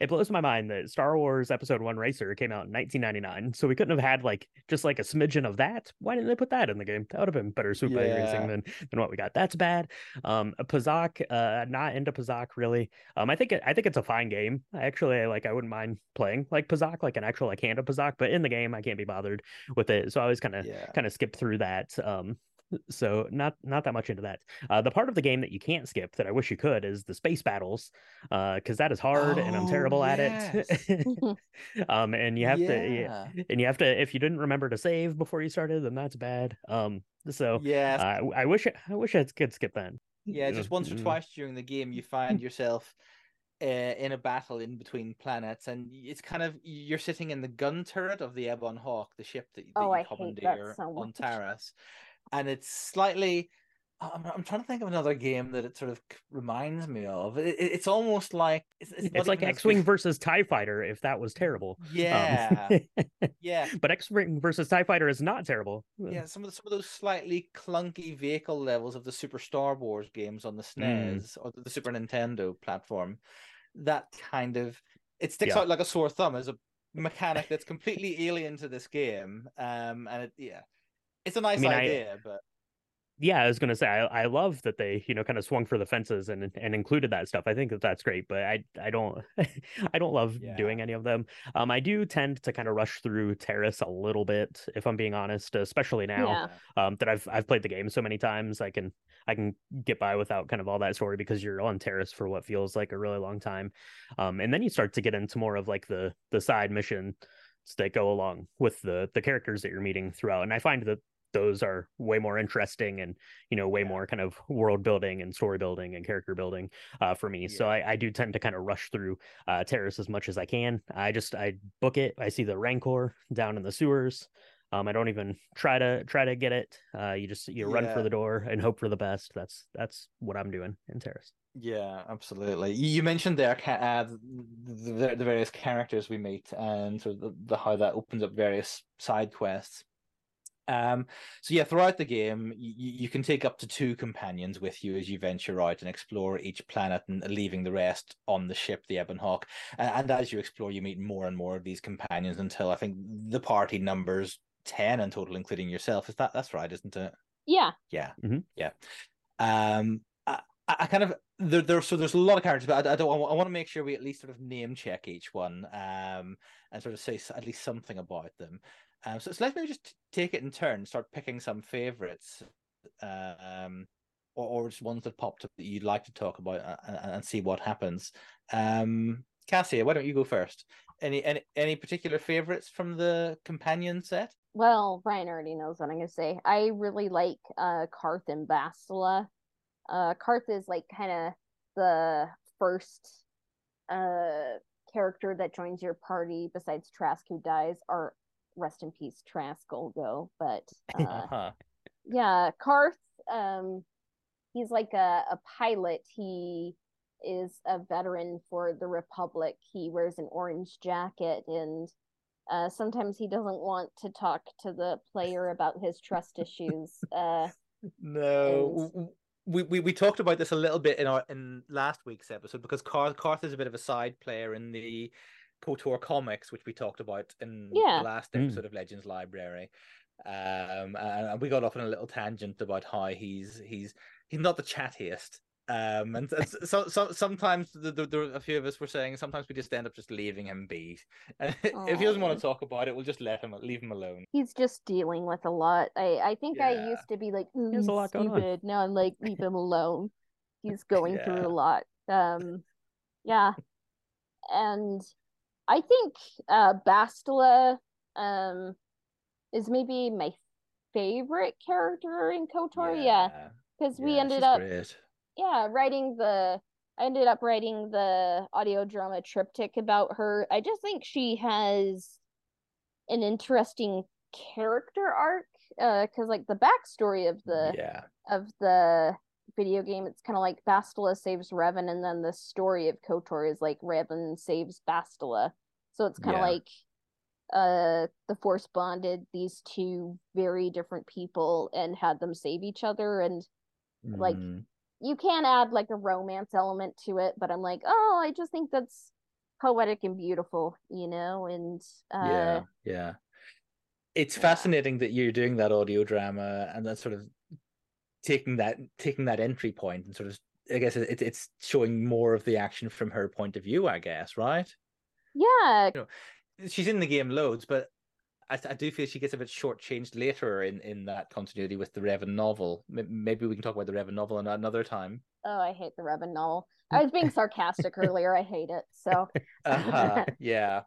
S2: it blows my mind that Star Wars Episode One Racer came out in 1999, so we couldn't have had like just like a smidgen of that. Why didn't they put that in the game? That would have been better bike
S1: Yeah.
S2: racing than than what we got. That's bad. Um, Pazaak, uh, not into Pazaak really. Um, I think it, I think it's a fine game. I actually like. I wouldn't mind playing like Pazaak, like an actual like hand of Pazaak, but in the game I can't be bothered with it. So I always kind of
S1: yeah.
S2: kind of skip through that. Um, so not not that much into that. Uh, the part of the game that you can't skip that I wish you could is the space battles, because that is hard and I'm
S1: Oh,
S2: terrible at it. um, and you have to,
S1: yeah.
S2: yeah, and you have to if you didn't remember to save before you started, then that's bad. Um, so
S1: Yeah,
S2: uh, I wish I wish I could skip that.
S1: Yeah, just once or
S2: Mm.
S1: twice during the game, you find yourself uh, in a battle in between planets, and it's kind of you're sitting in the gun turret of the Ebon Hawk, the ship that, that
S3: Oh,
S1: you
S3: I
S1: commandeer
S3: so
S1: on. Taris, and it's slightly I'm, I'm trying to think of another game that it sort of reminds me of. It, it, it's almost like it's, it's,
S2: it's like X-wing versus Tie Fighter. If that was terrible,
S1: yeah, um, yeah.
S2: But X-wing versus Tie Fighter is not terrible.
S1: Yeah, some of the, some of those slightly clunky vehicle levels of the Super Star Wars games on the SNES mm. or the Super Nintendo platform, that kind of it sticks yeah. out like a sore thumb as a mechanic that's completely alien to this game. Um, and it yeah, it's a nice I mean, idea, I, but
S2: yeah, I was gonna say I, I love that they you know kind of swung for the fences and and included that stuff. I think that that's great, but I I don't I don't love yeah. doing any of them. Um, I do tend to kind of rush through Taris a little bit, if I'm being honest, especially now yeah. um, that I've I've played the game so many times. I can I can get by without kind of all that story because you're on Taris for what feels like a really long time, um, and then you start to get into more of like the the side mission that go along with the the characters that you're meeting throughout and i find that those are way more interesting and you know way more kind of world building and story building and character building uh, for me. Yeah. So I, I, do tend to kind of rush through uh, Taris as much as I can. I just I book it. I see the Rancor down in the sewers. Um, I don't even try to try to get it. Uh, you just you yeah. run for the door and hope for the best. That's that's what I'm doing in Taris.
S1: Yeah, absolutely. You mentioned there uh, the, the various characters we meet and sort of the, the how that opens up various side quests. Um, so yeah, throughout the game, you, you can take up to two companions with you as you venture out and explore each planet and leaving the rest on the ship, the Ebon Hawk. And, and as you explore, you meet more and more of these companions until I think the party numbers ten in total, including yourself. Is that that's right, isn't it?
S3: Yeah.
S1: Yeah.
S2: Mm-hmm.
S1: Yeah. Um, I, I kind of there, there so there's a lot of characters, but I, I don't. I want to make sure we at least sort of name check each one, um, and sort of say at least something about them. Um, so, so let's maybe just take it in turn, start picking some favorites, um, or, or just ones that popped up that you'd like to talk about uh, and, and see what happens. Um, Cassia, why don't you go first? Any any any particular favorites from the companion set?
S3: Well, Brian already knows what I'm gonna say. I really like uh Carth and Bastila. Uh Carth is like kind of the first uh character that joins your party besides Trask who dies or rest in peace Trask Ulgo. But uh, uh-huh. yeah, Carth, um, he's like a, a pilot. He is a veteran for the Republic. He wears an orange jacket and uh, sometimes he doesn't want to talk to the player about his trust issues. Uh,
S1: no, and... we, we we talked about this a little bit in our in last week's episode because Carth Carth is a bit of a side player in the KOTOR comics, which we talked about in yeah. the last hmm. episode mm. of Legends Library. Um, and we got off on a little tangent about how he's he's he's not the chattiest. Um, and, and so, so sometimes the, the, the, a few of us were saying sometimes we just end up just leaving him be. And if he doesn't want to talk about it, we'll just let him leave him alone.
S3: He's just dealing with a lot. I I think yeah. I used to be like, he's a lot stupid. Now I'm like, leave him alone. He's going yeah. through a lot. Um, yeah, and I think uh, Bastila um, is maybe my favorite character in KOTOR. Yeah, because yeah, we ended up great. yeah writing the. I ended up writing the audio drama triptych about her. I just think she has an interesting character arc because uh, like the backstory of the
S1: yeah
S3: of the video game it's kind of like bastila saves revan and then the story of kotor is like revan saves bastila so it's kind of yeah. like uh the force bonded these two very different people and had them save each other and mm. like mm-hmm. you can add like a romance element to it but i'm like oh i just think that's poetic and beautiful you know and uh
S1: yeah yeah it's yeah. fascinating that you're doing that audio drama and that sort of taking that taking that entry point and sort of i guess it, it's showing more of the action from her point of view i guess right
S3: yeah.
S1: You know, she's in the game loads, but I, I, do feel she gets a bit shortchanged later in, in that continuity with the Revan novel. Maybe we can talk about the Revan novel another time.
S3: Oh, I hate the Revan novel. I was being sarcastic earlier. I hate it. So.
S1: uh-huh, yeah.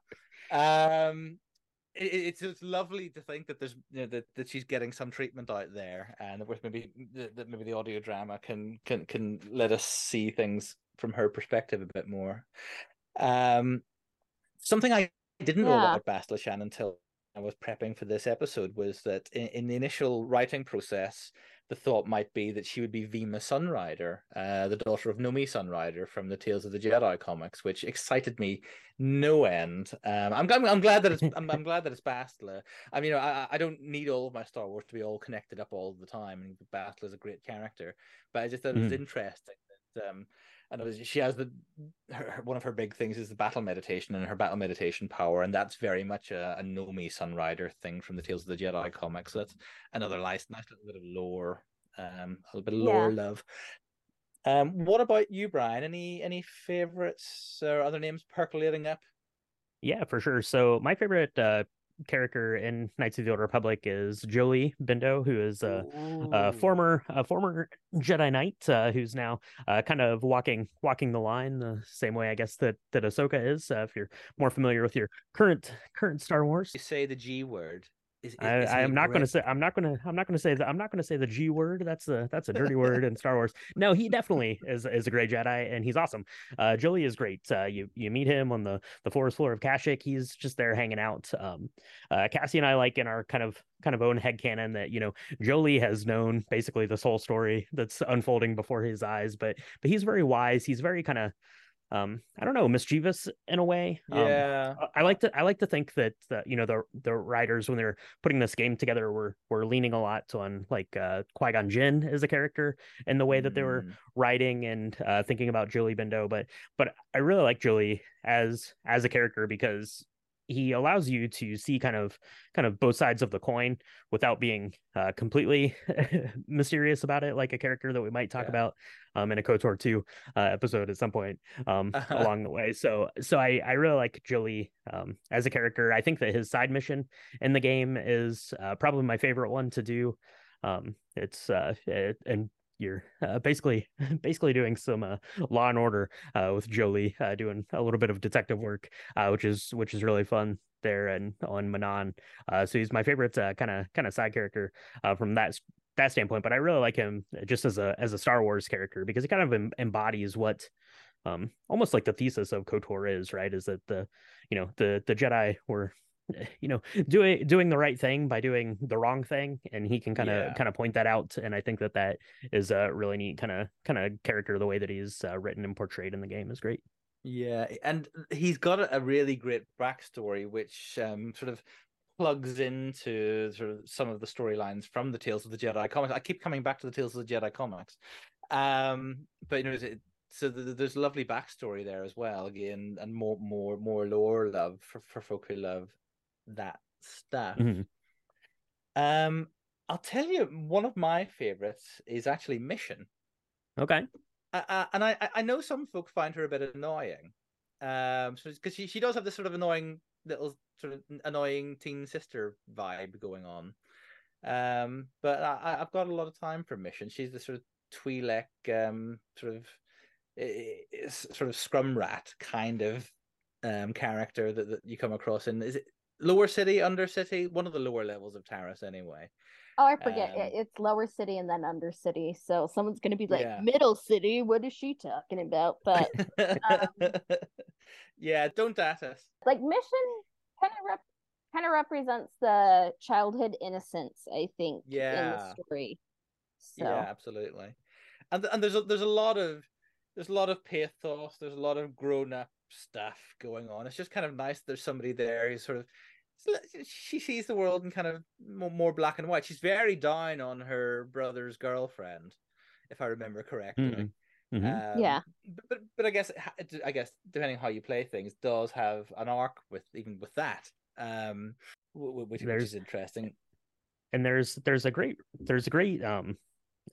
S1: Um, it's it's lovely to think that there's you know, that that she's getting some treatment out there, and course maybe that maybe the audio drama can can can let us see things from her perspective a bit more. Um, something I didn't yeah. know about Bastila Shan until I was prepping for this episode was that in, in the initial writing process, the thought might be that she would be Vima Sunrider, uh, the daughter of Nomi Sunrider from the Tales of the Jedi comics, which excited me no end. Um, I'm, I'm, I'm glad that it's I'm, I'm, glad that it's Bastila. I mean, you know, I, I don't need all of my Star Wars to be all connected up all the time, and Bastila is a great character, but I just thought it was mm. interesting that um, and was, she has the her, one of her big things is the battle meditation and her battle meditation power, and that's very much a, a Nomi Sunrider thing from the Tales of the Jedi comics. So that's another nice, nice little bit of lore, um, a little bit of lore yeah. love. Um, what about you, Brian? Any any favorites or other names percolating up?
S2: Yeah, for sure. So my favorite uh, character in Knights of the Old Republic is Jolee Bindo, who is a, a former a former Jedi Knight uh, who's now uh, kind of walking walking the line the same way I guess that that Ahsoka is. Uh, if you're more familiar with your current current Star Wars,
S1: you say the G word.
S2: Is, is, I, I am not going to say. I'm not going to. I'm not going to say that. I'm not going to say the G word. That's a that's a dirty word in Star Wars. No, he definitely is is a great Jedi, and he's awesome. Uh, Jolee is great. Uh, you you meet him on the the forest floor of Kashyyyk. He's just there hanging out. Um, uh, Cassie and I like in our kind of kind of own head canon that you know Jolee has known basically this whole story that's unfolding before his eyes, but but he's very wise. He's very kind of um i don't know mischievous in a way
S1: um, yeah
S2: um, i like to i like to think that the, you know the the writers when they're putting this game together were were leaning a lot on like uh qui-gon jinn as a character and the way that they were mm. writing and uh thinking about Jolee Bindo but but i really like Jolee as as a character because he allows you to see kind of kind of both sides of the coin without being uh, completely mysterious about it, like a character that we might talk yeah. about um, in a KOTOR two uh, episode at some point um, along the way. So so I I really like Jolee um, as a character. I think that his side mission in the game is uh, probably my favorite one to do. Um, it's uh, it, and you're uh, basically basically doing some uh, law and order uh, with Jolee, uh, doing a little bit of detective work, uh, which is which is really fun there and on Manaan. Uh, so he's my favorite kind of kind of side character from that that standpoint. But I really like him just as a as a Star Wars character because he kind of em- embodies what um almost like the thesis of KOTOR is right is that the you know the the Jedi were you know doing doing the right thing by doing the wrong thing and he can kind of kind of point that out and i think that that is a really neat kind of kind of character the way that he's uh, written and portrayed in the game is great.
S1: Yeah and he's got a really great backstory which um sort of plugs into sort of some of the storylines from the tales of the jedi comics. I keep coming back to the tales of the jedi comics um but you know it, so there's a lovely backstory there as well again and more more more lore love for, for folk who love that stuff. Mm-hmm. Um, I'll tell you, one of my favorites is actually Mission.
S2: Okay.
S1: Uh, uh, and I I know some folk find her a bit annoying, um, because she she does have this sort of annoying little sort of annoying teen sister vibe going on. Um, but I, I've got a lot of time for Mission. She's the sort of Twi'lek, um, sort of sort of scrum rat kind of um character that, that you come across in is it lower city, under city, one of the lower levels of Taris anyway.
S3: Oh, I forget. Um, it's lower city and then under city. So someone's going to be like, yeah. middle city. What is she talking about? But um,
S1: yeah, don't at us.
S3: Like mission kind of rep- kind of represents the childhood innocence. I think.
S1: Yeah.
S3: In the story.
S1: So. Yeah, absolutely. And and there's a, there's a lot of there's a lot of pathos. There's a lot of grown up stuff going on. It's just kind of nice. There's somebody there who's sort of she sees the world in kind of more black and white. She's very down on her brother's girlfriend, if I remember correctly.
S2: Mm-hmm. Mm-hmm.
S3: Um, yeah,
S1: but, but, but I guess I guess depending how you play things, does have an arc with even with that, um, which, which is interesting.
S2: And there's there's a great there's a great um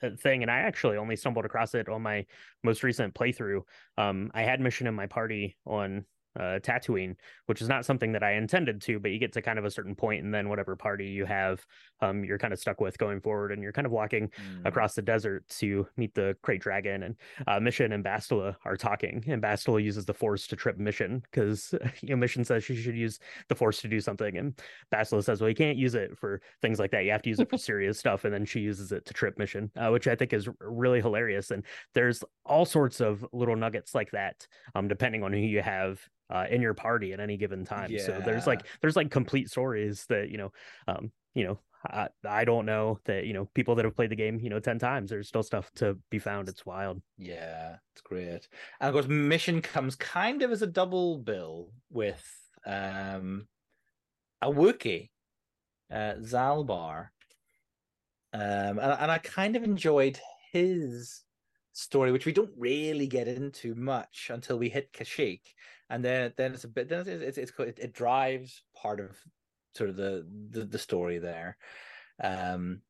S2: uh, thing and i actually only stumbled across it on my most recent playthrough um i had mission in my party on uh, Tatooine, which is not something that I intended to, but you get to kind of a certain point, and then whatever party you have, um, you're kind of stuck with going forward, and you're kind of walking mm. across the desert to meet the Krayt Dragon, and uh, Mission and Bastila are talking, and Bastila uses the Force to trip Mission because you know Mission says she should use the Force to do something, and Bastila says, well, you can't use it for things like that. You have to use it for serious stuff, and then she uses it to trip Mission, uh, which I think is really hilarious. And there's all sorts of little nuggets like that, um, depending on who you have uh, in your party at any given time. Yeah. So there's like there's like complete stories that you know, um, you know, I, I don't know that you know people that have played the game you know 10 times there's still stuff to be found it's wild
S1: yeah it's great and of course mission comes kind of as a double bill with um a Wookiee, uh, Zaalbar. Um, and, and I kind of enjoyed his story, which we don't really get into much until we hit Kashyyyk, and then then it's a bit then it's it's, it's it drives part of sort of the the, the story there, um,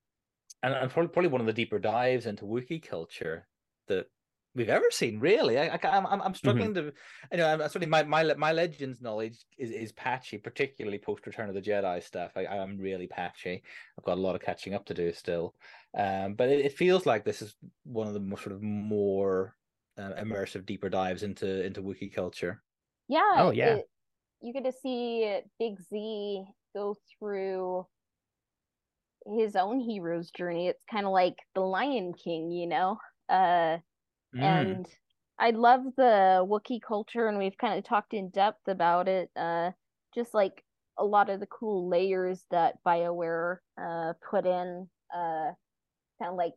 S1: and, and probably probably one of the deeper dives into Wookiee culture that we've ever seen. Really, I, I am I'm, I'm struggling mm-hmm. to, you know, I'm certainly my my my Legends knowledge is is patchy, particularly post Return of the Jedi stuff. I, I'm really patchy. I've got a lot of catching up to do still, um, but it, it feels like this is one of the more, sort of more uh, immersive, deeper dives into into Wookiee culture.
S3: Yeah. Oh yeah. It, you get to see Big Z go through his own hero's journey. It's kind of like the Lion King, you know. Uh, Mm. And I love the Wookiee culture, and we've kind of talked in depth about it. Uh, just like a lot of the cool layers that BioWare uh, put in, uh, kind of like,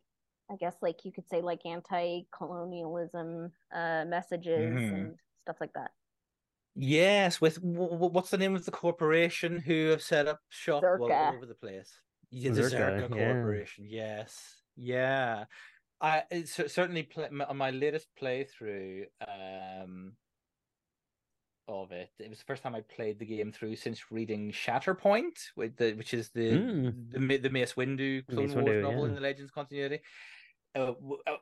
S3: I guess, like you could say, like anti colonialism uh, messages mm. and stuff like that.
S1: Yes, with what's the name of the corporation who have set up shop all over the place? Yeah, the Czerka, Czerka yeah. Corporation. Yes, yeah. I certainly play, on my latest playthrough um, of it. It was the first time I played the game through since reading Shatterpoint, with the which is the mm. the, the Mace Windu Clone Mace Wars Windu, novel yeah. in the Legends continuity. Uh,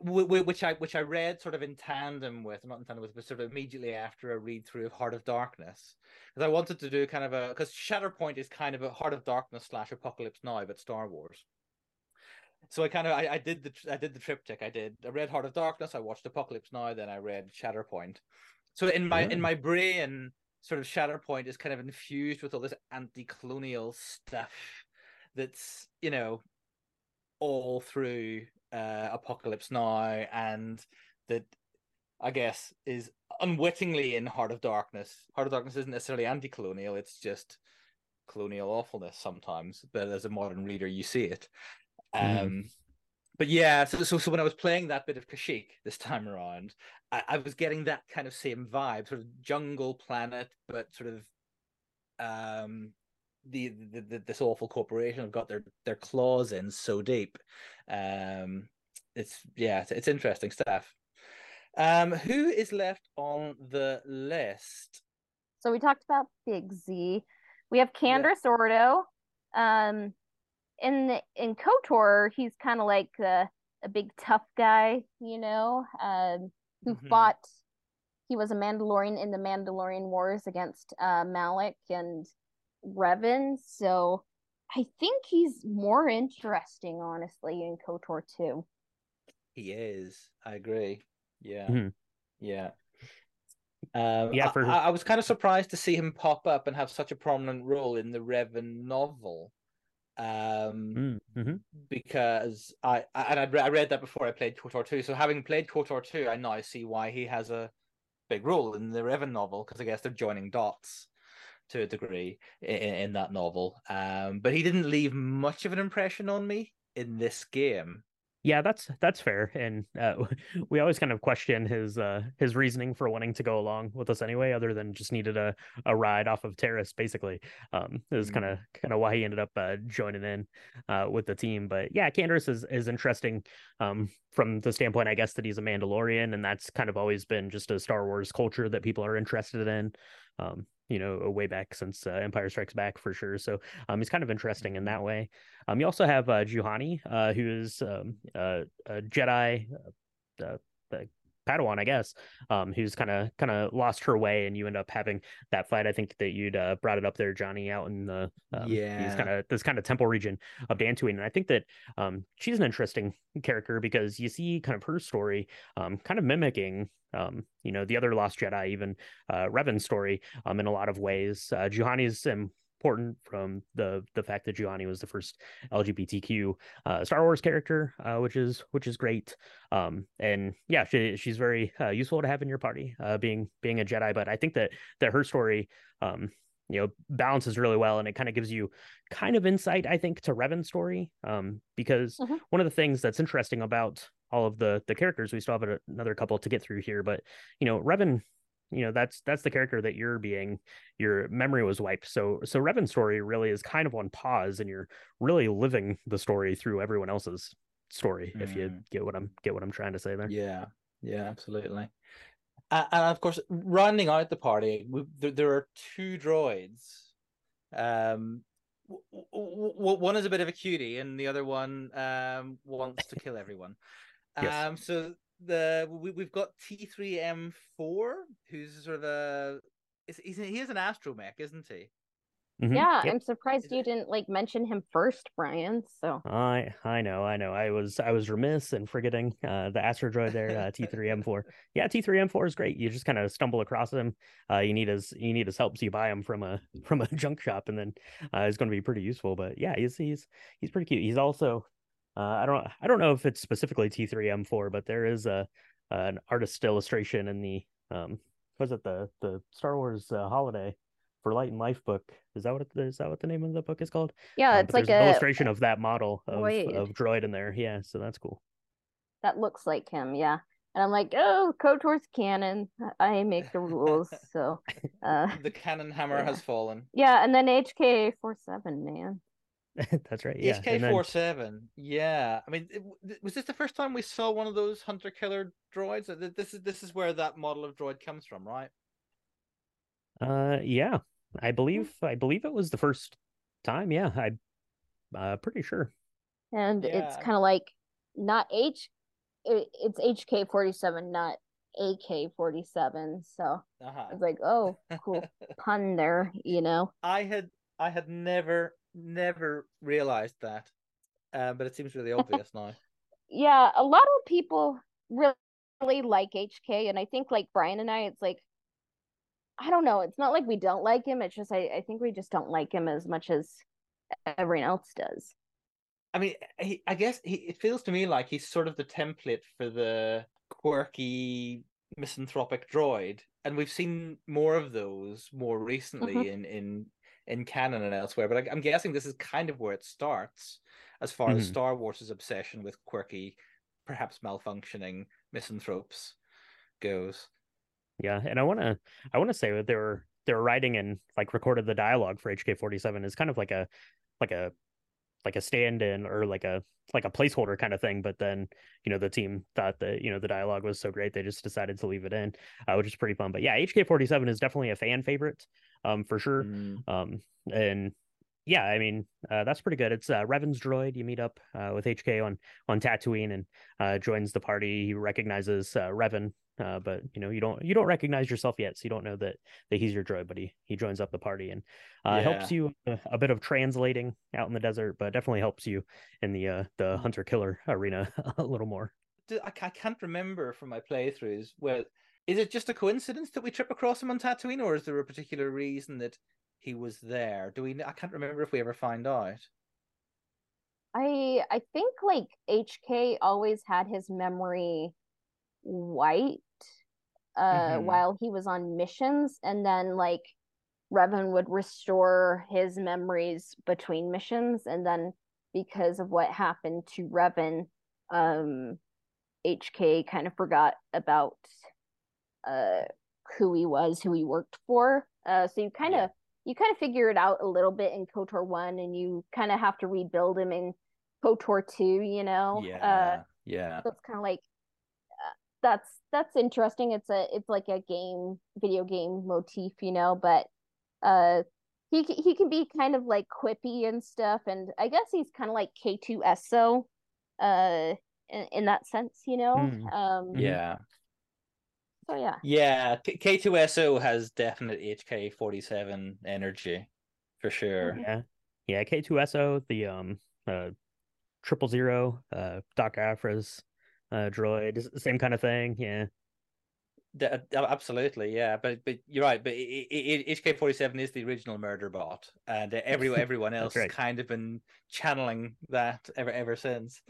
S1: which I which I read sort of in tandem with, not in tandem with, but sort of immediately after a read through of Heart of Darkness, because I wanted to do kind of a because Shatterpoint is kind of a Heart of Darkness slash Apocalypse Now, but Star Wars so I kind of I, I did the I did the triptych. I did I read Heart of Darkness. I watched Apocalypse Now. Then I read Shatterpoint. So in my yeah. in my brain, sort of Shatterpoint is kind of infused with all this anti-colonial stuff. That's you know all through uh, Apocalypse Now, and that I guess is unwittingly in Heart of Darkness. Heart of Darkness isn't necessarily anti-colonial. It's just colonial awfulness sometimes. But as a modern reader, you see it. Mm-hmm. Um, mm. But yeah, so, so, so when I was playing that bit of Kashyyyk this time around, I, I was getting that kind of same vibe, sort of jungle planet, but sort of um the, the, the, this awful corporation have got their their claws in so deep. Um, it's yeah, it's, it's interesting stuff. Um, who is left on the list?
S3: So we talked about Big Z. We have Canderous yeah. Ordo. Um, in in Kotor, he's kind of like a, a big tough guy, you know, um, who mm-hmm. fought. He was a Mandalorian in the Mandalorian Wars against uh, Malak and Revan. So I think he's more interesting, honestly, in Kotor too.
S1: He is. I agree. Yeah. Mm-hmm. Yeah. Um,
S2: yeah, for...
S1: I, I, was kind of surprised to see him pop up and have such a prominent role in the Revan novel um,
S2: mm, mm-hmm.
S1: because I, I and I'd, I read that before I played KOTOR 2. So having played KOTOR 2, I now see why he has a big role in the Revan novel because I guess they're joining dots to a degree in, in that novel. Um, but he didn't leave much of an impression on me in this game.
S2: Yeah, that's that's fair, and uh, we always kind of question his uh, his reasoning for wanting to go along with us anyway, other than just needed a, a ride off of Taris. Basically, um, is kind of kind of why he ended up uh, joining in uh, with the team. But yeah, Canderous is is interesting um, from the standpoint, I guess, that he's a Mandalorian, and that's kind of always been just a Star Wars culture that people are interested in. Um, you know, way back since uh, Empire Strikes Back for sure. So um, he's kind of interesting in that way. Um, you also have uh, Juhani, uh, who is um, uh, a Jedi, uh, the Padawan, I guess, um, who's kind of kind of lost her way, and you end up having that fight. I think that you'd uh, brought it up there, Jonny, out in the um, yeah, kind of this kind of temple region of Dantooine, and I think that um, she's an interesting character because you see kind of her story, um, kind of mimicking um, you know, the other Lost Jedi, even uh, Revan's story, um, in a lot of ways. Uh, Juhani's important from the the fact that Juhani was the first LGBTQ uh, Star Wars character, uh, which is which is great. Um, and yeah, she, she's very uh, useful to have in your party, uh, being being a Jedi. But I think that that her story, um, you know balances really well and it kind of gives you kind of insight i think to revan's story um because
S3: Mhm.
S2: one of the things that's interesting about all of the the characters we still have another couple to get through here but you know revan you know that's that's the character that you're being your memory was wiped so so revan's story really is kind of on pause and you're really living the story through everyone else's story if you
S1: Mm.
S2: get what i'm get what i'm trying to say there
S1: Yeah, yeah, absolutely. Uh, and of course, rounding out the party, we, there, there are two droids. Um, w- w- one is a bit of a cutie, and the other one um wants to kill everyone.
S2: Yes.
S1: Um, so the we, we've got T three M four, who's sort of a is he's, he is an astromech, isn't he?
S2: Mhm.
S3: Yeah,
S2: Yep.
S3: I'm surprised you didn't like mention him first, Brian. So
S2: I I know I know I was I was remiss in forgetting uh, the Astro Droid there uh, T3M4 yeah T3M4 is great you just kind of stumble across him uh, you need his you need his help so you buy him from a from a junk shop and then uh, it's going to be pretty useful but yeah he's he's he's pretty cute he's also uh, I don't I don't know if it's specifically T3M4 but there is a an artist illustration in the um was it the the Star Wars uh, holiday for Light and Life book is that what it, is that what the name of the book is called
S3: yeah,
S2: um,
S3: it's like
S2: there's an
S3: a
S2: illustration of that model of,
S3: droid.
S2: of droid in there. Yeah, so that's cool.
S3: that looks like him. Yeah, and I'm like, oh, Kotor's canon. I make the rules. So, uh,
S1: The canon hammer
S3: Yeah.
S1: has fallen.
S3: yeah, and then HK 47 man.
S2: that's right. Yeah.
S1: HK
S2: and then-
S1: four seven. Yeah, I mean, it, was this the first time we saw one of those hunter killer droids? Uh, This is this is where that model of droid comes from, right?
S2: Uh, yeah, I believe I believe it was the first time. Yeah, I, uh, pretty sure.
S3: and it's kind of like not H, it, it's HK 47, not AK 47. So I
S1: Uh-huh.
S3: was like, oh, cool pun there, you know.
S1: I had I had never never realized that, uh, but it seems really obvious now.
S3: Yeah, a lot of people really, really like HK, and I think like Brian and I, it's like I don't know. It's not like we don't like him. It's just I, I think we just don't like him as much as everyone else does.
S1: I mean, he, I guess he, it feels to me like he's sort of the template for the quirky misanthropic droid, and we've seen more of those more recently
S3: Mhm.
S1: in in in canon and elsewhere. But I, I'm guessing this is kind of where it starts, as far as
S2: Mhm.
S1: Star Wars' obsession with quirky, perhaps malfunctioning misanthropes goes.
S2: Yeah, and I want to I want to say that they were they were writing and like recorded the dialogue for HK47 is kind of like a like a like a stand-in or like a like a placeholder kind of thing. But then you know the team thought that you know the dialogue was so great they just decided to leave it in, uh, which is pretty fun. But yeah, HK47 is definitely a fan favorite, um for sure.
S1: Mm.
S2: Um, and yeah, I mean, uh, that's pretty good. It's uh, Revan's droid. You meet up uh, with HK on on Tatooine and uh, joins the party. He recognizes uh, Revan, uh, but you know you don't you don't recognize yourself yet, so you don't know that that he's your droid. But he he joins up the party and uh, helps you a, a bit of translating out in the desert, but definitely helps you in the uh, the hunter killer arena a little more.
S1: I, ca- I can't remember from my playthroughs. Well, is it just a coincidence that we trip across him on Tatooine, or is there a particular reason that he was there? Do we? I can't remember if we ever find out.
S3: I I think like HK always had his memory white uh
S1: Mhm.
S3: while he was on missions and then like Revan would restore his memories between missions and then because of what happened to Revan um HK kind of forgot about uh who he was, who he worked for. Uh so you kind of
S1: Yeah.
S3: you kind of figure it out a little bit in KOTOR 1 and you kind of have to rebuild him in KOTOR 2, you know.
S1: yeah,
S3: Uh
S1: yeah,
S3: so it's kind of like uh, that's that's interesting. It's a it's like a game video game motif, you know, but uh he he can be kind of like quippy and stuff and I guess he's kind of like K2SO uh in, in that sense, you know.
S2: Mm.
S3: Um
S1: yeah,
S3: so yeah.
S1: yeah. K two SO has definite HK forty seven energy, for sure.
S3: Mhm.
S2: Yeah, yeah. K2SO, the um uh triple zero, uh Doc Aphra's uh droid, is the same kind of thing. Yeah.
S1: D- uh, absolutely, yeah. But but you're right. But HK forty seven is the original murder bot, and uh, every everyone else
S2: right.
S1: has kind of been channeling that ever ever since.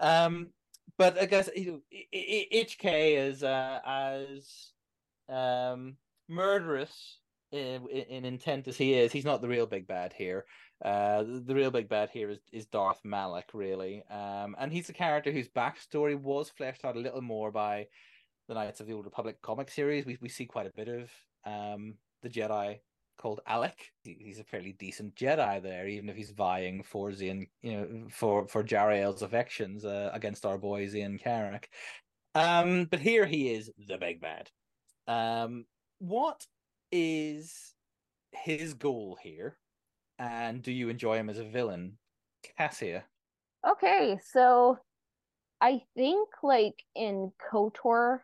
S1: Um, but I guess you know, HK is uh, as um murderous in, in intent as he is, he's not the real big bad here. Uh, the, real big bad here is, is Darth Malak, really. Um, and he's a character whose backstory was fleshed out a little more by the Knights of the Old Republic comic series. We we see quite a bit of um the Jedi called Alek. He's a fairly decent Jedi there, even if he's vying for Zayne, you know, for for Jarael's affections uh, against our boy Zayne Carrick. Um, but here he is, the big bad. Um, what is his goal here? And do you enjoy him as a villain, Cassia?
S3: Okay, so I think like in KOTOR,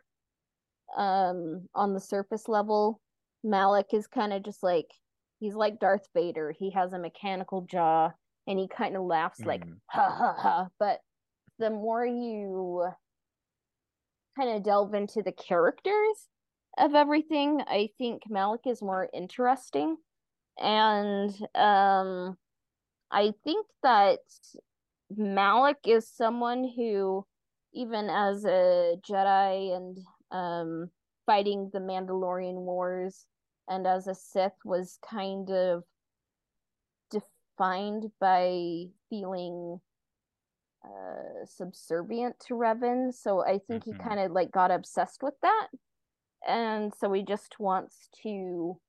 S3: um, on the surface level, Malak is kind of just like he's like Darth Vader. He has a mechanical jaw and he kind of laughs like
S1: Mm.
S3: ha ha ha. But the more you kind of delve into the characters of everything, I think Malik is more interesting. And um I think that Malik is someone who even as a Jedi and um fighting the Mandalorian Wars and as a Sith was kind of defined by feeling uh subservient to Revan. So I think
S1: Mhm.
S3: he kind of like got obsessed with that. And so he just wants to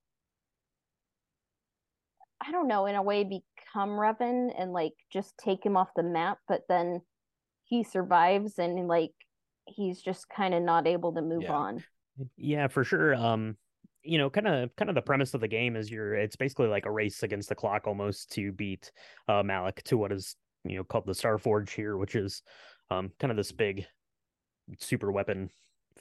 S3: I don't know, in a way become Revan and like just take him off the map, but then he survives and like he's just kind of not able to move
S1: Yeah.
S3: on.
S2: Yeah, for sure. Um, you know, kind of kind of the premise of the game is you're it's basically like a race against the clock almost to beat uh Malak to what is, you know, called the Star Forge here, which is um kind of this big super weapon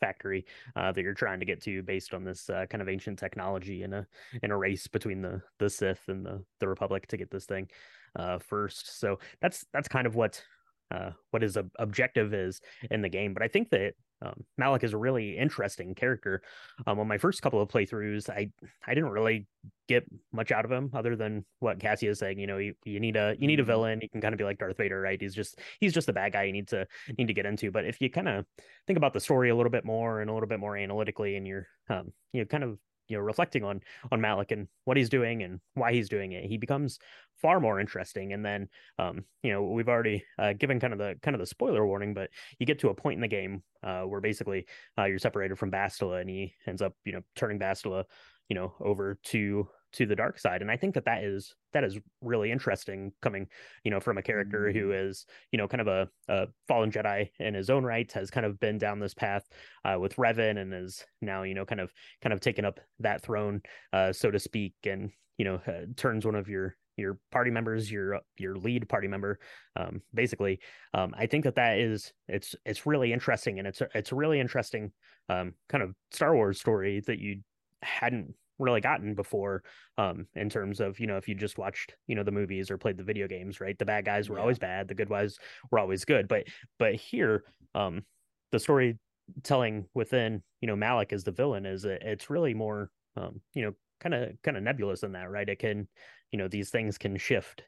S2: factory uh that you're trying to get to based on this uh, kind of ancient technology in a in a race between the the Sith and the the Republic to get this thing uh first. So that's that's kind of what uh what his ob- objective is in the game. But I think that um, Malak is a really interesting character. Um, on my first couple of playthroughs, I I didn't really get much out of him other than what Cassie is saying. You know, you, you need a you need a
S1: Mhm.
S2: villain. You can kind of be like Darth Vader, right? He's just he's just the bad guy you need to need to get into. But if you kind of think about the story a little bit more and a little bit more analytically, and you're um you know kind of you know reflecting on on Malak and what he's doing and why he's doing it, he becomes far more interesting. And then um you know we've already uh, given kind of the kind of the spoiler warning, but you get to a point in the game uh, where basically uh, you're separated from Bastila, and he ends up you know turning Bastila you know over to to the dark side and i think that that is that is really interesting coming you know from a character who is you know kind of a, a fallen jedi in his own right has kind of been down this path uh, with revan and is now you know kind of kind of taken up that throne uh, so to speak and you know uh, turns one of your your party members your your lead party member um basically. Um i think that that is it's it's really interesting and it's a, it's a really interesting um kind of star wars story that you hadn't really gotten before um in terms of you know if you just watched you know the movies or played the video games right? The bad guys were
S1: Yeah.
S2: always bad the good guys were always good. But but here um the storytelling within you know malak as the villain is it, it's really more um you know kind of kind of nebulous in that right? It can you know these things can shift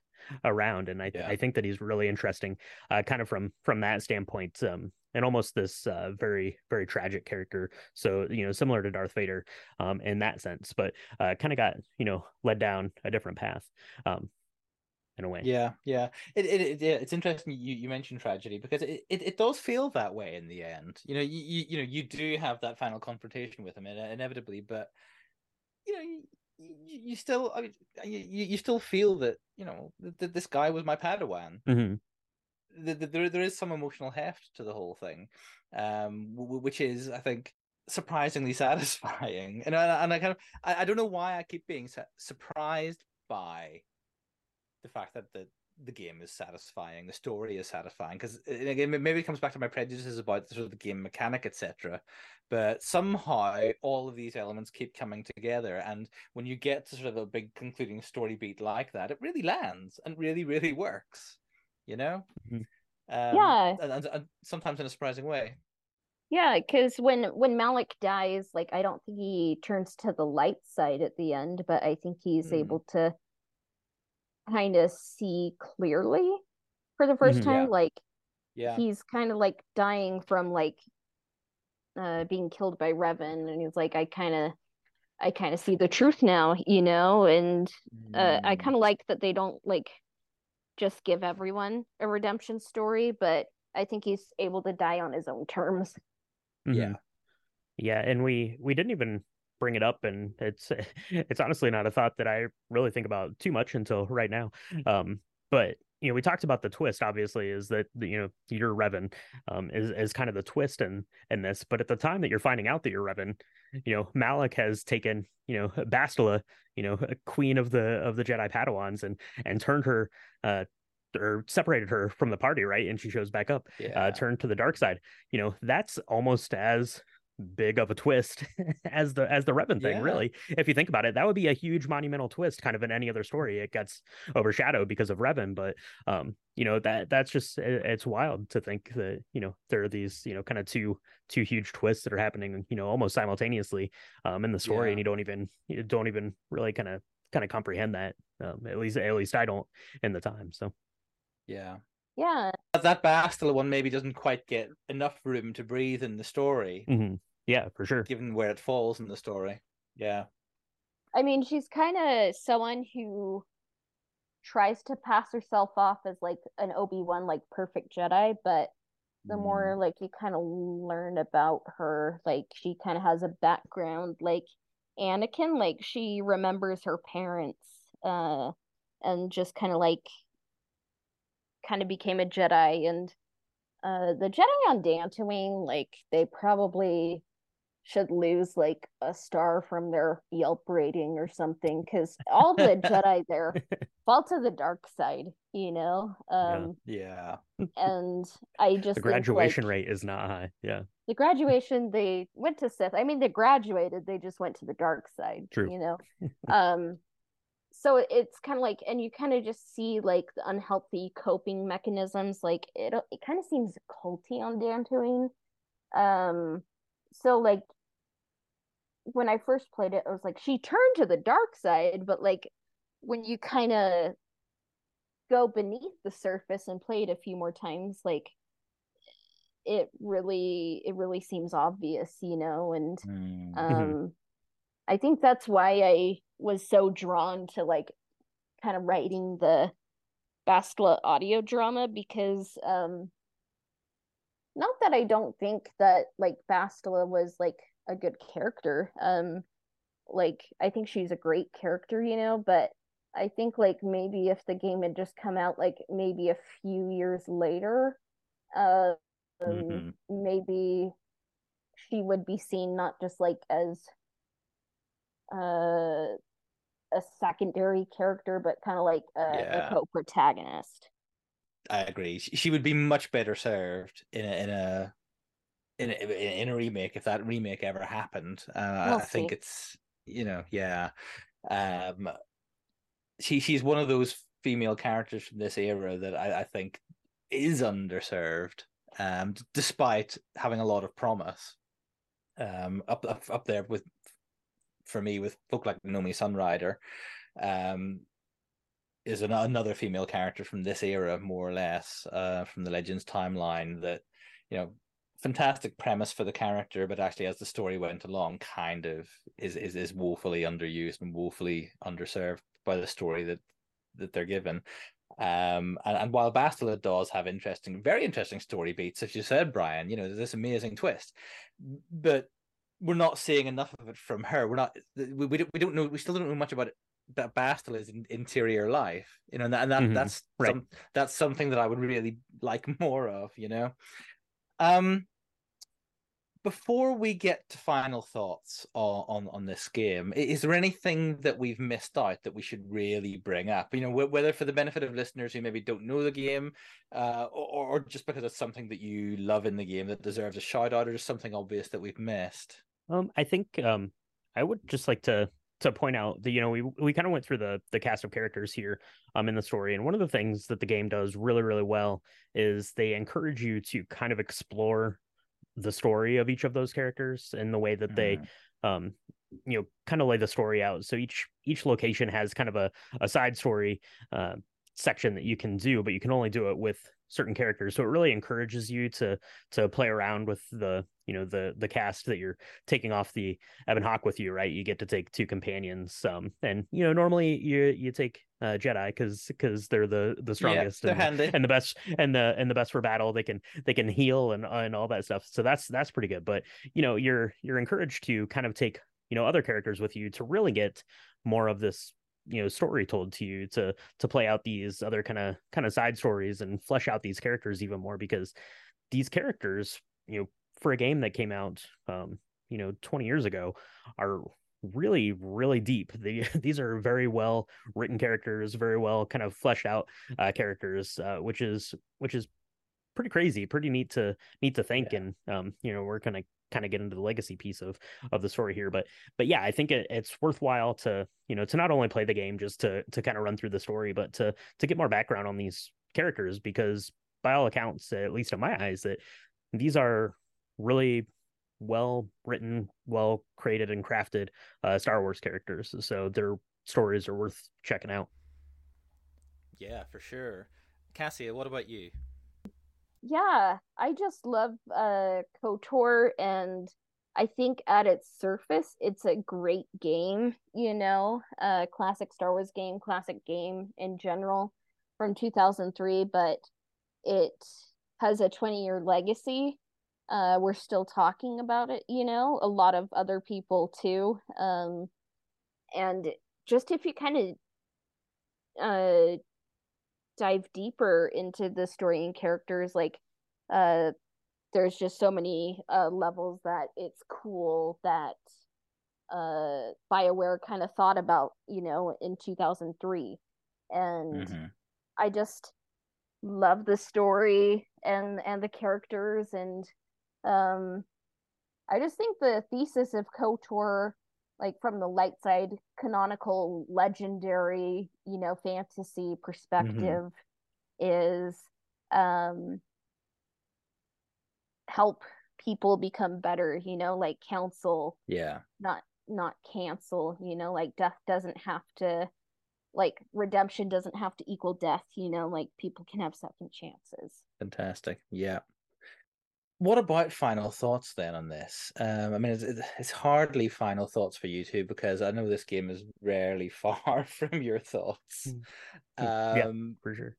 S2: around and i
S1: Yeah.
S2: i think that he's really interesting uh kind of from from that standpoint um and almost this uh very very tragic character so you know similar to darth vader um in that sense but uh kind of got you know led down a different path um in a way
S1: Yeah, yeah. It, it, it yeah, it's interesting you, you mentioned tragedy because it, it, it does feel that way in the end. You know, you, you you know you do have that final confrontation with him inevitably, but you know you, still I mean you, you still feel that you know that this guy was my Padawan.
S2: hmm
S1: The, the, there there is some emotional heft to the whole thing, um, which is I think surprisingly satisfying. And I, and I kind of I, I don't know why I keep being su- surprised by the fact that the the game is satisfying, the story is satisfying. Because again, maybe it comes back to my prejudices about the sort of the game mechanic, etc. But somehow all of these elements keep coming together, and when you get to sort of a big concluding story beat like that, it really lands and really, really works. You know.
S2: Mhm.
S1: Um,
S3: Yeah.
S1: and, and, and sometimes in a surprising way.
S3: Yeah, because when when Malak dies, like I don't think he turns to the light side at the end, but I think he's
S1: Hmm.
S3: able to kind of see clearly for the 1st
S2: Mhm.
S3: time.
S1: Yeah.
S3: Like
S1: Yeah.
S3: he's kind of like dying from like uh being killed by Revan, and he's like, I kind of I kind of see the truth now, you know, and uh, I
S1: Mm.
S3: kind of like that they don't like just give everyone a redemption story, but I think he's able to die on his own terms.
S1: Yeah.
S2: Mhm. Yeah, and we we didn't even bring it up, and it's it's honestly not a thought that I really think about too much until right now. Um, but you know, we talked about the twist. Obviously, is that you know you're Revan, um, is is kind of the twist in in this. But at the time that you're finding out that you're Revan, you know, Malak has taken you know Bastila, you know, a queen of the of the Jedi Padawans, and and turned her uh or separated her from the party, right? And she shows back up
S1: Yeah.
S2: uh, turned to the dark side. You know, that's almost as big of a twist as the as the Revan thing,
S1: Yeah.
S2: really. If you think about it, that would be a huge monumental twist, kind of in any other story. It gets overshadowed because of Revan, but um, you know that that's just it- it's wild to think that you know there are these you know kind of two two huge twists that are happening you know almost simultaneously um in the story,
S1: Yeah.
S2: and you don't even you don't even really kind of kind of comprehend that. Um, at least at least I don't in the time. So
S1: yeah.
S3: Yeah,
S1: That- That Bastila one maybe doesn't quite get enough room to breathe in the story,
S2: mhm. Yeah, for sure.
S1: given where it falls in the story. Yeah.
S3: I mean, she's kind of someone who tries to pass herself off as like an Obi-Wan like perfect Jedi, but the
S1: Mm.
S3: more like you kind of learn about her, like she kind of has a background like Anakin, like she remembers her parents uh and just kind of like kind of became a Jedi and uh the Jedi on Dantooine, like they probably should lose like a star from their Yelp rating or something because all the Jedi there fall to the dark side, you know. Um,
S1: Yeah.
S3: and I just
S2: The
S3: think,
S2: graduation
S3: like,
S2: rate is not high. Yeah.
S3: The graduation, they went to Sith. I mean, they graduated. They just went to the dark side.
S2: True.
S3: You know. um, so it's kind of like, and you kind of just see like the unhealthy coping mechanisms. Like it, it kind of seems culty on Dantooine. Um, so like when I first played it, I was like, she turned to the dark side, but like when you kind of go beneath the surface and play it a few more times, like it really it really seems obvious, you know, and
S1: Mm.
S3: um I think that's why I was so drawn to like kind of writing the Bastila audio drama because um not that I don't think that like Bastila was like a good character. Um like I think she's a great character, you know, but I think like maybe if the game had just come out like maybe a few years later, uh
S1: Mhm.
S3: maybe she would be seen not just like as uh a secondary character but kind of like a,
S1: Yeah.
S3: a co-protagonist
S1: I agree. She she would be much better served in a in a in a, in a remake if that remake ever happened. Uh,
S3: We'll
S1: I think
S3: see.
S1: it's you know yeah. Um, she she's one of those female characters from this era that I, I think is underserved, um, despite having a lot of promise. Um, up up up there with for me with folk like Nomi Sunrider, um, is an, another female character from this era, more or less, uh, from the Legends timeline. That you know, fantastic premise for the character, but actually, as the story went along, kind of is is is woefully underused and woefully underserved by the story that that they're given. Um, and, and while Bastila does have interesting, very interesting story beats, as you said, Brian, you know, there's this amazing twist, but we're not seeing enough of it from her. We're not, we, we don't, we don't know, we still don't know much about it, that Bastila's in, interior life, you know, and that, and that
S2: Mhm,
S1: that's
S2: right.
S1: some, that's something that I would really like more of, you know. Um, before we get to final thoughts on, on on this game, is there anything that we've missed out that we should really bring up? You know, whether for the benefit of listeners who maybe don't know the game, uh, or, or just because it's something that you love in the game that deserves a shout out, or just something obvious that we've missed.
S2: Um, I think um, I would just like to to point out that you know we we kind of went through the the cast of characters here um in the story, and one of the things that the game does really really well is they encourage you to kind of explore the story of each of those characters and the way that they
S1: Mm.
S2: um you know kind of lay the story out so each each location has kind of a, a side story uh, section that you can do, but you can only do it with certain characters. So it really encourages you to to play around with the you know the the cast that you're taking off the Ebon Hawk with you, right? You get to take two companions, um, and you know normally you you take uh, Jedi because because they're the the strongest
S1: yeah,
S2: and, and, the best and the and the best for battle. They can they can heal and and all that stuff. So that's that's pretty good. But you know you're you're encouraged to kind of take you know other characters with you to really get more of this you know story told to you to to play out these other kind of kind of side stories and flesh out these characters even more because these characters you know for a game that came out um you know 20 years ago are really really deep they, these are very well written characters very well kind of fleshed out uh, characters uh, which is which is pretty crazy pretty neat to neat to think yeah. and um you know we're gonna kind of get into the legacy piece of of the story here but but yeah i think it, it's worthwhile to you know to not only play the game just to to kind of run through the story but to to get more background on these characters because by all accounts at least in my eyes that these are really well written well created and crafted uh, star wars characters so their stories are worth checking out.
S1: Yeah for sure. Cassia what about you
S3: yeah, I just love uh KOTOR and I think at its surface it's a great game, you know, a classic Star Wars game, classic game in general from 2003, but it has a 20 year legacy. Uh we're still talking about it, you know, a lot of other people too. Um and just if you kind of uh dive deeper into the story and characters like uh there's just so many uh levels that it's cool that uh bioware kind of thought about you know in 2003 and mm-hmm. i just love the story and and the characters and um i just think the thesis of kotor like from the light side canonical legendary you know fantasy mm-hmm. perspective mm-hmm. is um help people become better you know like counsel
S1: yeah
S3: not not cancel you know like death doesn't have to like redemption doesn't have to equal death you know like people can have second chances
S1: fantastic yeah what about final thoughts then on this? Um, I mean, it's, it's hardly final thoughts for you two because I know this game is rarely far from your thoughts. Mm.
S2: Um, yeah, for sure.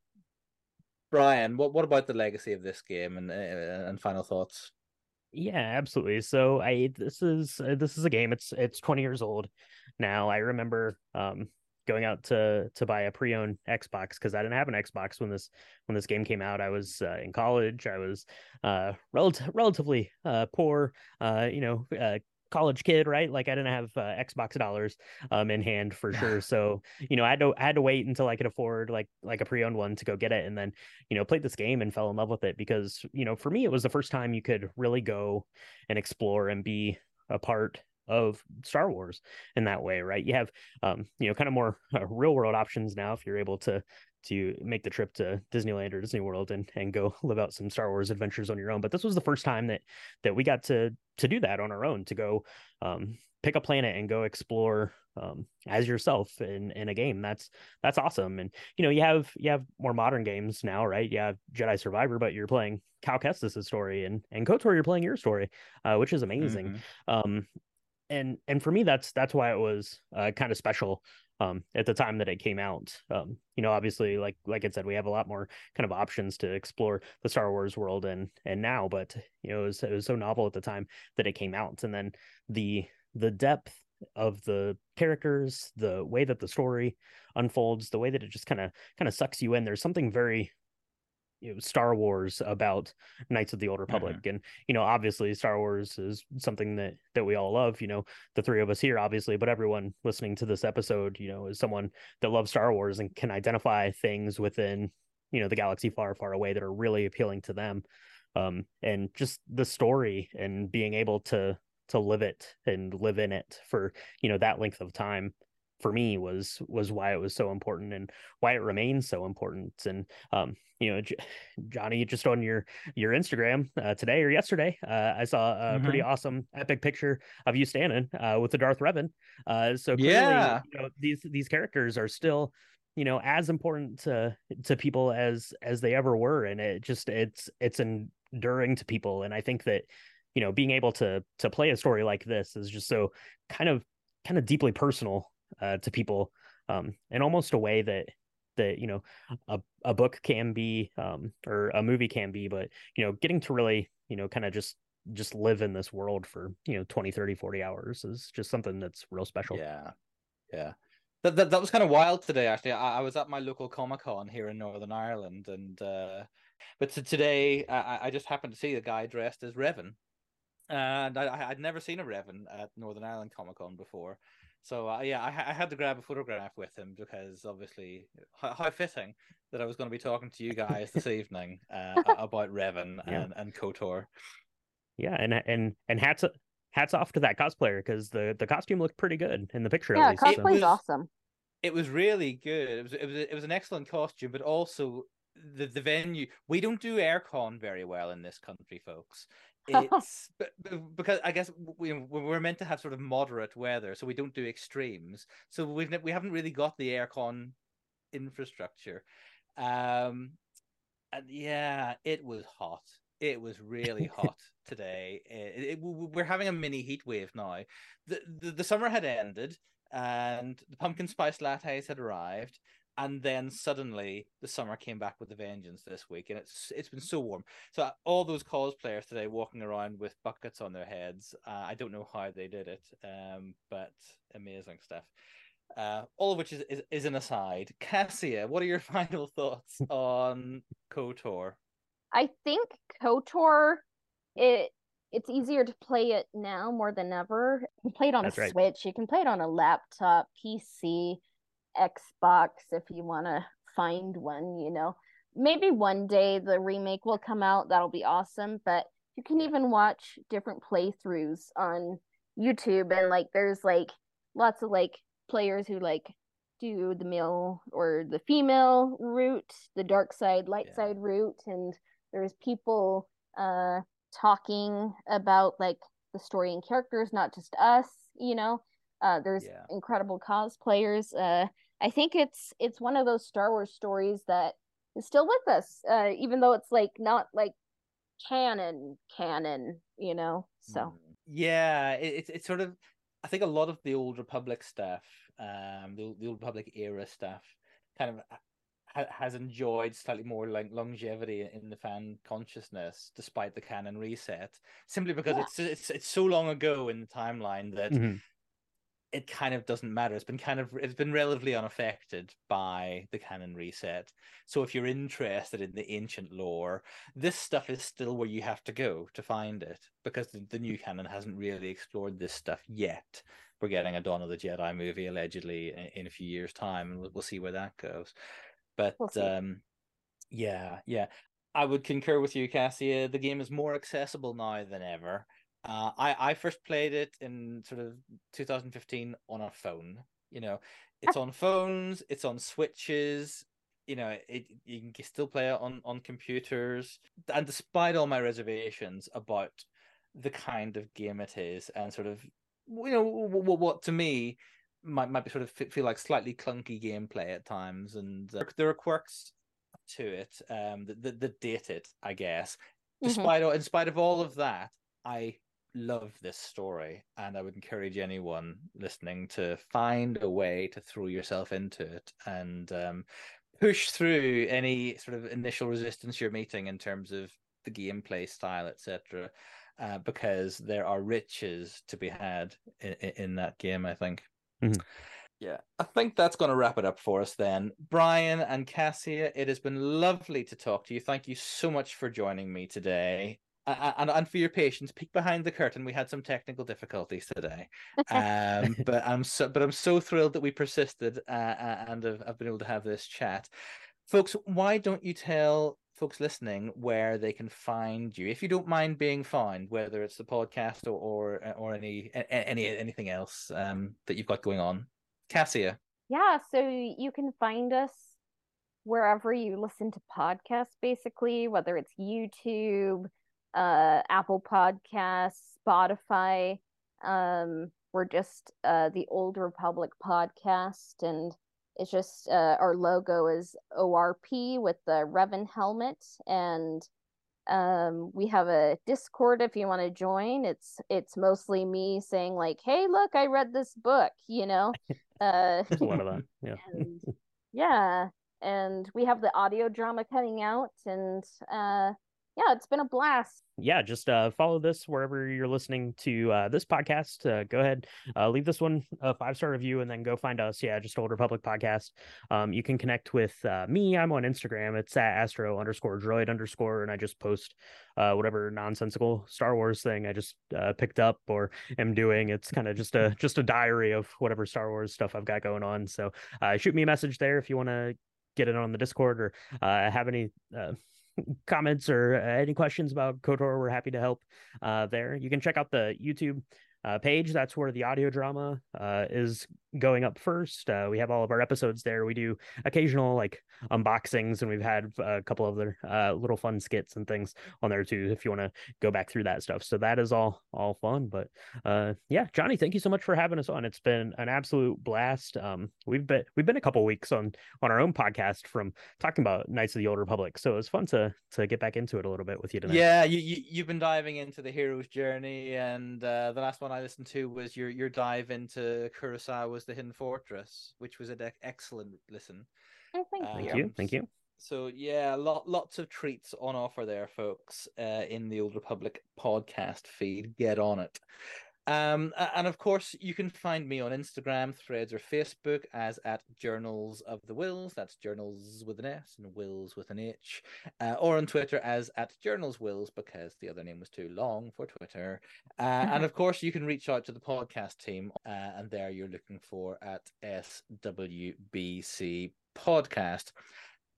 S1: Brian, what what about the legacy of this game and uh, and final thoughts?
S2: Yeah, absolutely. So I this is uh, this is a game. It's it's 20 years old now. I remember um going out to to buy a pre-owned Xbox because I didn't have an Xbox when this when this game came out. I was uh, in college. I was uh, relative relatively uh, poor. Uh, you know, uh, college kid, right? Like I didn't have uh, Xbox dollars um in hand for sure. So, you know, I had to I had to wait until I could afford like like a pre-owned one to go get it and then, you know, played this game and fell in love with it because, you know, for me it was the first time you could really go and explore and be a part of Star Wars in that way, right? You have, um, you know, kind of more uh, real world options now if you're able to to make the trip to Disneyland or Disney World and and go live out some Star Wars adventures on your own. But this was the first time that that we got to to do that on our own to go um, pick a planet and go explore um, as yourself in in a game. That's that's awesome. And you know, you have you have more modern games now, right? You have Jedi Survivor, but you're playing Cal Kestis' story, and and Kotor, you're playing your story, uh, which is amazing. Mm-hmm. Um, and and for me that's that's why it was uh, kind of special um, at the time that it came out. Um, you know obviously like like i said we have a lot more kind of options to explore the star wars world and and now but you know it was, it was so novel at the time that it came out. And then the the depth of the characters the way that the story unfolds the way that it just kind of kind of sucks you in there's something very you know, Star Wars about Knights of the Old Republic, mm-hmm. and you know, obviously, Star Wars is something that that we all love. You know, the three of us here, obviously, but everyone listening to this episode, you know, is someone that loves Star Wars and can identify things within you know the galaxy far, far away that are really appealing to them. Um, and just the story and being able to to live it and live in it for you know that length of time for me was was why it was so important and why it remains so important. And um you know J- jonny just on your your instagram uh, today or yesterday uh, i saw a mm-hmm. pretty awesome epic picture of you standing uh, with the darth revan. Uh, so clearly,
S1: yeah.
S2: you know, these these characters are still you know as important to to people as as they ever were. And it just it's it's enduring to people. And i think that you know being able to to play a story like this is just so kind of kind of deeply personal uh, to people um in almost a way that that you know a, a book can be um or a movie can be but you know getting to really you know kind of just just live in this world for you know 20 30 40 hours is just something that's real special.
S1: Yeah. Yeah. That, that, that was kind of wild today actually. I, I was at my local comic-con here in northern ireland and uh but so today I, I just happened to see a guy dressed as revan. And I, i'd never seen a revan at northern ireland comic-con before so uh, yeah, I, I, had to grab a photograph with him because obviously, how, how, fitting that I was going to be talking to you guys this evening uh, about Revan yeah. and, and Kotor.
S2: Yeah, and and and hats hats off to that cosplayer because the the costume looked pretty good in the picture.
S3: Yeah, cosplay's awesome.
S1: It was really good. It was it was it was an excellent costume, but also the the venue. We don't do aircon very well in this country, folks. It's because I guess we we're meant to have sort of moderate weather, so we don't do extremes. So we've we haven't really got the aircon infrastructure. Um, and yeah, it was hot. It was really hot today. It, it, we're having a mini heat wave now. The, the, the summer had ended, and the pumpkin spice lattes had arrived, and then suddenly the summer came back with a vengeance this week, and it's it's been so warm. So all those cosplayers today walking around with buckets on their heads. Uh, I don't know how they did it, um, but amazing stuff. Uh, all of which is, is, is an aside. Cassia, what are your final thoughts on KOTOR?
S3: I think KOTOR it it's easier to play it now more than ever. You can play it on That's a right. Switch, you can play it on a laptop, PC, Xbox if you want to find one, you know. Maybe one day the remake will come out, that'll be awesome, but you can even watch different playthroughs on YouTube and like there's like lots of like players who like do the male or the female route, the dark side, light yeah. side route, and there's people uh talking about like the story and characters, not just us, you know. Uh there's yeah. incredible cosplayers. Uh I think it's it's one of those Star Wars stories that is still with us, uh, even though it's like not like canon canon, you know. So mm.
S1: yeah, it's it's sort of I think a lot of the old Republic stuff, um, the, the old Republic era stuff, kind of has enjoyed slightly more like longevity in the fan consciousness despite the canon reset simply because yeah. it's it's it's so long ago in the timeline that mm-hmm. It kind of doesn't matter it's been kind of it's been relatively unaffected by the canon reset so if you're interested in the ancient lore this stuff is still where you have to go to find it because the, the new canon hasn't really explored this stuff yet we're getting a Dawn of the Jedi movie allegedly in, in a few years' time, and we'll, we'll see where that goes. But we'll um, yeah, yeah, I would concur with you, Cassia. The game is more accessible now than ever. Uh, I I first played it in sort of 2015 on a phone. You know, it's on phones, it's on switches. You know, it you can still play it on on computers. And despite all my reservations about the kind of game it is, and sort of you know what, what to me might might be sort of feel like slightly clunky gameplay at times, and uh, there are quirks to it um, that, that, that date it, I guess. Mm-hmm. Despite mm-hmm. in spite of all of that, I love this story, and I would encourage anyone listening to find a way to throw yourself into it and um, push through any sort of initial resistance you're meeting in terms of the gameplay style, etc. Uh, because there are riches to be had in, in that game. I think. Mm-hmm. Yeah, I think that's going to wrap it up for us then. Brian and Cassia, it has been lovely to talk to you. Thank you so much for joining me today. And, and for your patience, peek behind the curtain. We had some technical difficulties today, um, but I'm so but I'm so thrilled that we persisted uh, and have, have been able to have this chat, folks. Why don't you tell folks listening where they can find you, if you don't mind being found, whether it's the podcast or or, or any any anything else um, that you've got going on. Cassia.
S3: Yeah, so you can find us wherever you listen to podcasts, basically, whether it's YouTube, uh, Apple Podcasts, Spotify. Um, we're just uh, the Old Republic podcast, and it's just uh, our logo is ORP with the Revan helmet, and um, we have a Discord if you want to join. It's it's mostly me saying like, "Hey, look, I read this book," you know. Uh,
S2: lot of that. Yeah.
S3: and, yeah, and we have the audio drama coming out, and uh, yeah, it's been a blast.
S2: yeah, just uh, follow this wherever you're listening to uh, this podcast. Uh, go ahead, uh, leave this one a five star review, and then go find us. Yeah, just Old Republic podcast. Um, you can connect with uh, me. I'm on Instagram. It's at astro underscore droid underscore, and I just post uh, whatever nonsensical Star Wars thing I just picked up or am doing. It's kind of just a just a diary of whatever Star Wars stuff I've got going on. So shoot me a message there if you want to get it on the Discord or have any. Comments or uh, any questions about KOTOR, we're happy to help uh, there. You can check out the YouTube uh, page. That's where the audio drama uh, is going up first. Uh, we have all of our episodes there. We do occasional like unboxings, and we've had a couple of other uh, little fun skits and things on there too. If you want to go back through that stuff, so that is all all fun. But uh, yeah, Jonny, thank you so much for having us on. It's been an absolute blast. Um, we've been we've been a couple weeks on on our own podcast from talking about Knights of the Old Republic, so it's fun to to get back into it a little bit with you tonight.
S1: Yeah, you, you you've been diving into the hero's journey, and uh, the last one I listened to was your your dive into Kurosawa's The Hidden Fortress, which was an excellent listen.
S3: Oh, thank
S1: Uh,
S2: Thank
S3: you.
S2: you, thank you.
S1: So yeah, lot lots of treats on offer there, folks, uh, in the Old Republic podcast feed. Get on it. Um, and of course, you can find me on Instagram, Threads, or Facebook as at Journals of the Whills. That's Journals with an S and Whills with an H. Uh, or on Twitter as at Journals Whills because the other name was too long for Twitter. Uh, and of course, you can reach out to the podcast team, uh, and there you're looking for at SWBC Podcast.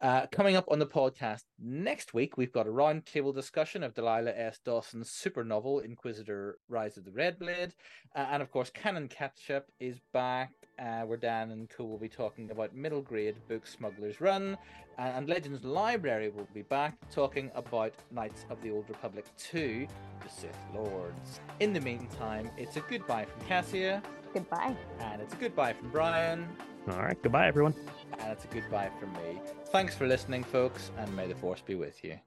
S1: Uh, coming up on the podcast next week, we've got a roundtable discussion of Delilah S. Dawson's super novel, Inquisitor Rise of the Red Blade. Uh, and of course, Canon Catchup is back, uh, where Dan and Co will be talking about middle grade book Smuggler's Run. Uh, and Legends Library will be back talking about Knights of the Old Republic 2, The Sith Lords. In the meantime, it's a goodbye from Cassia,
S3: Goodbye.
S1: and it's a goodbye from Brian,
S2: All right, goodbye, everyone.
S1: and it's a goodbye from me. Thanks for listening, folks, and may the force be with you.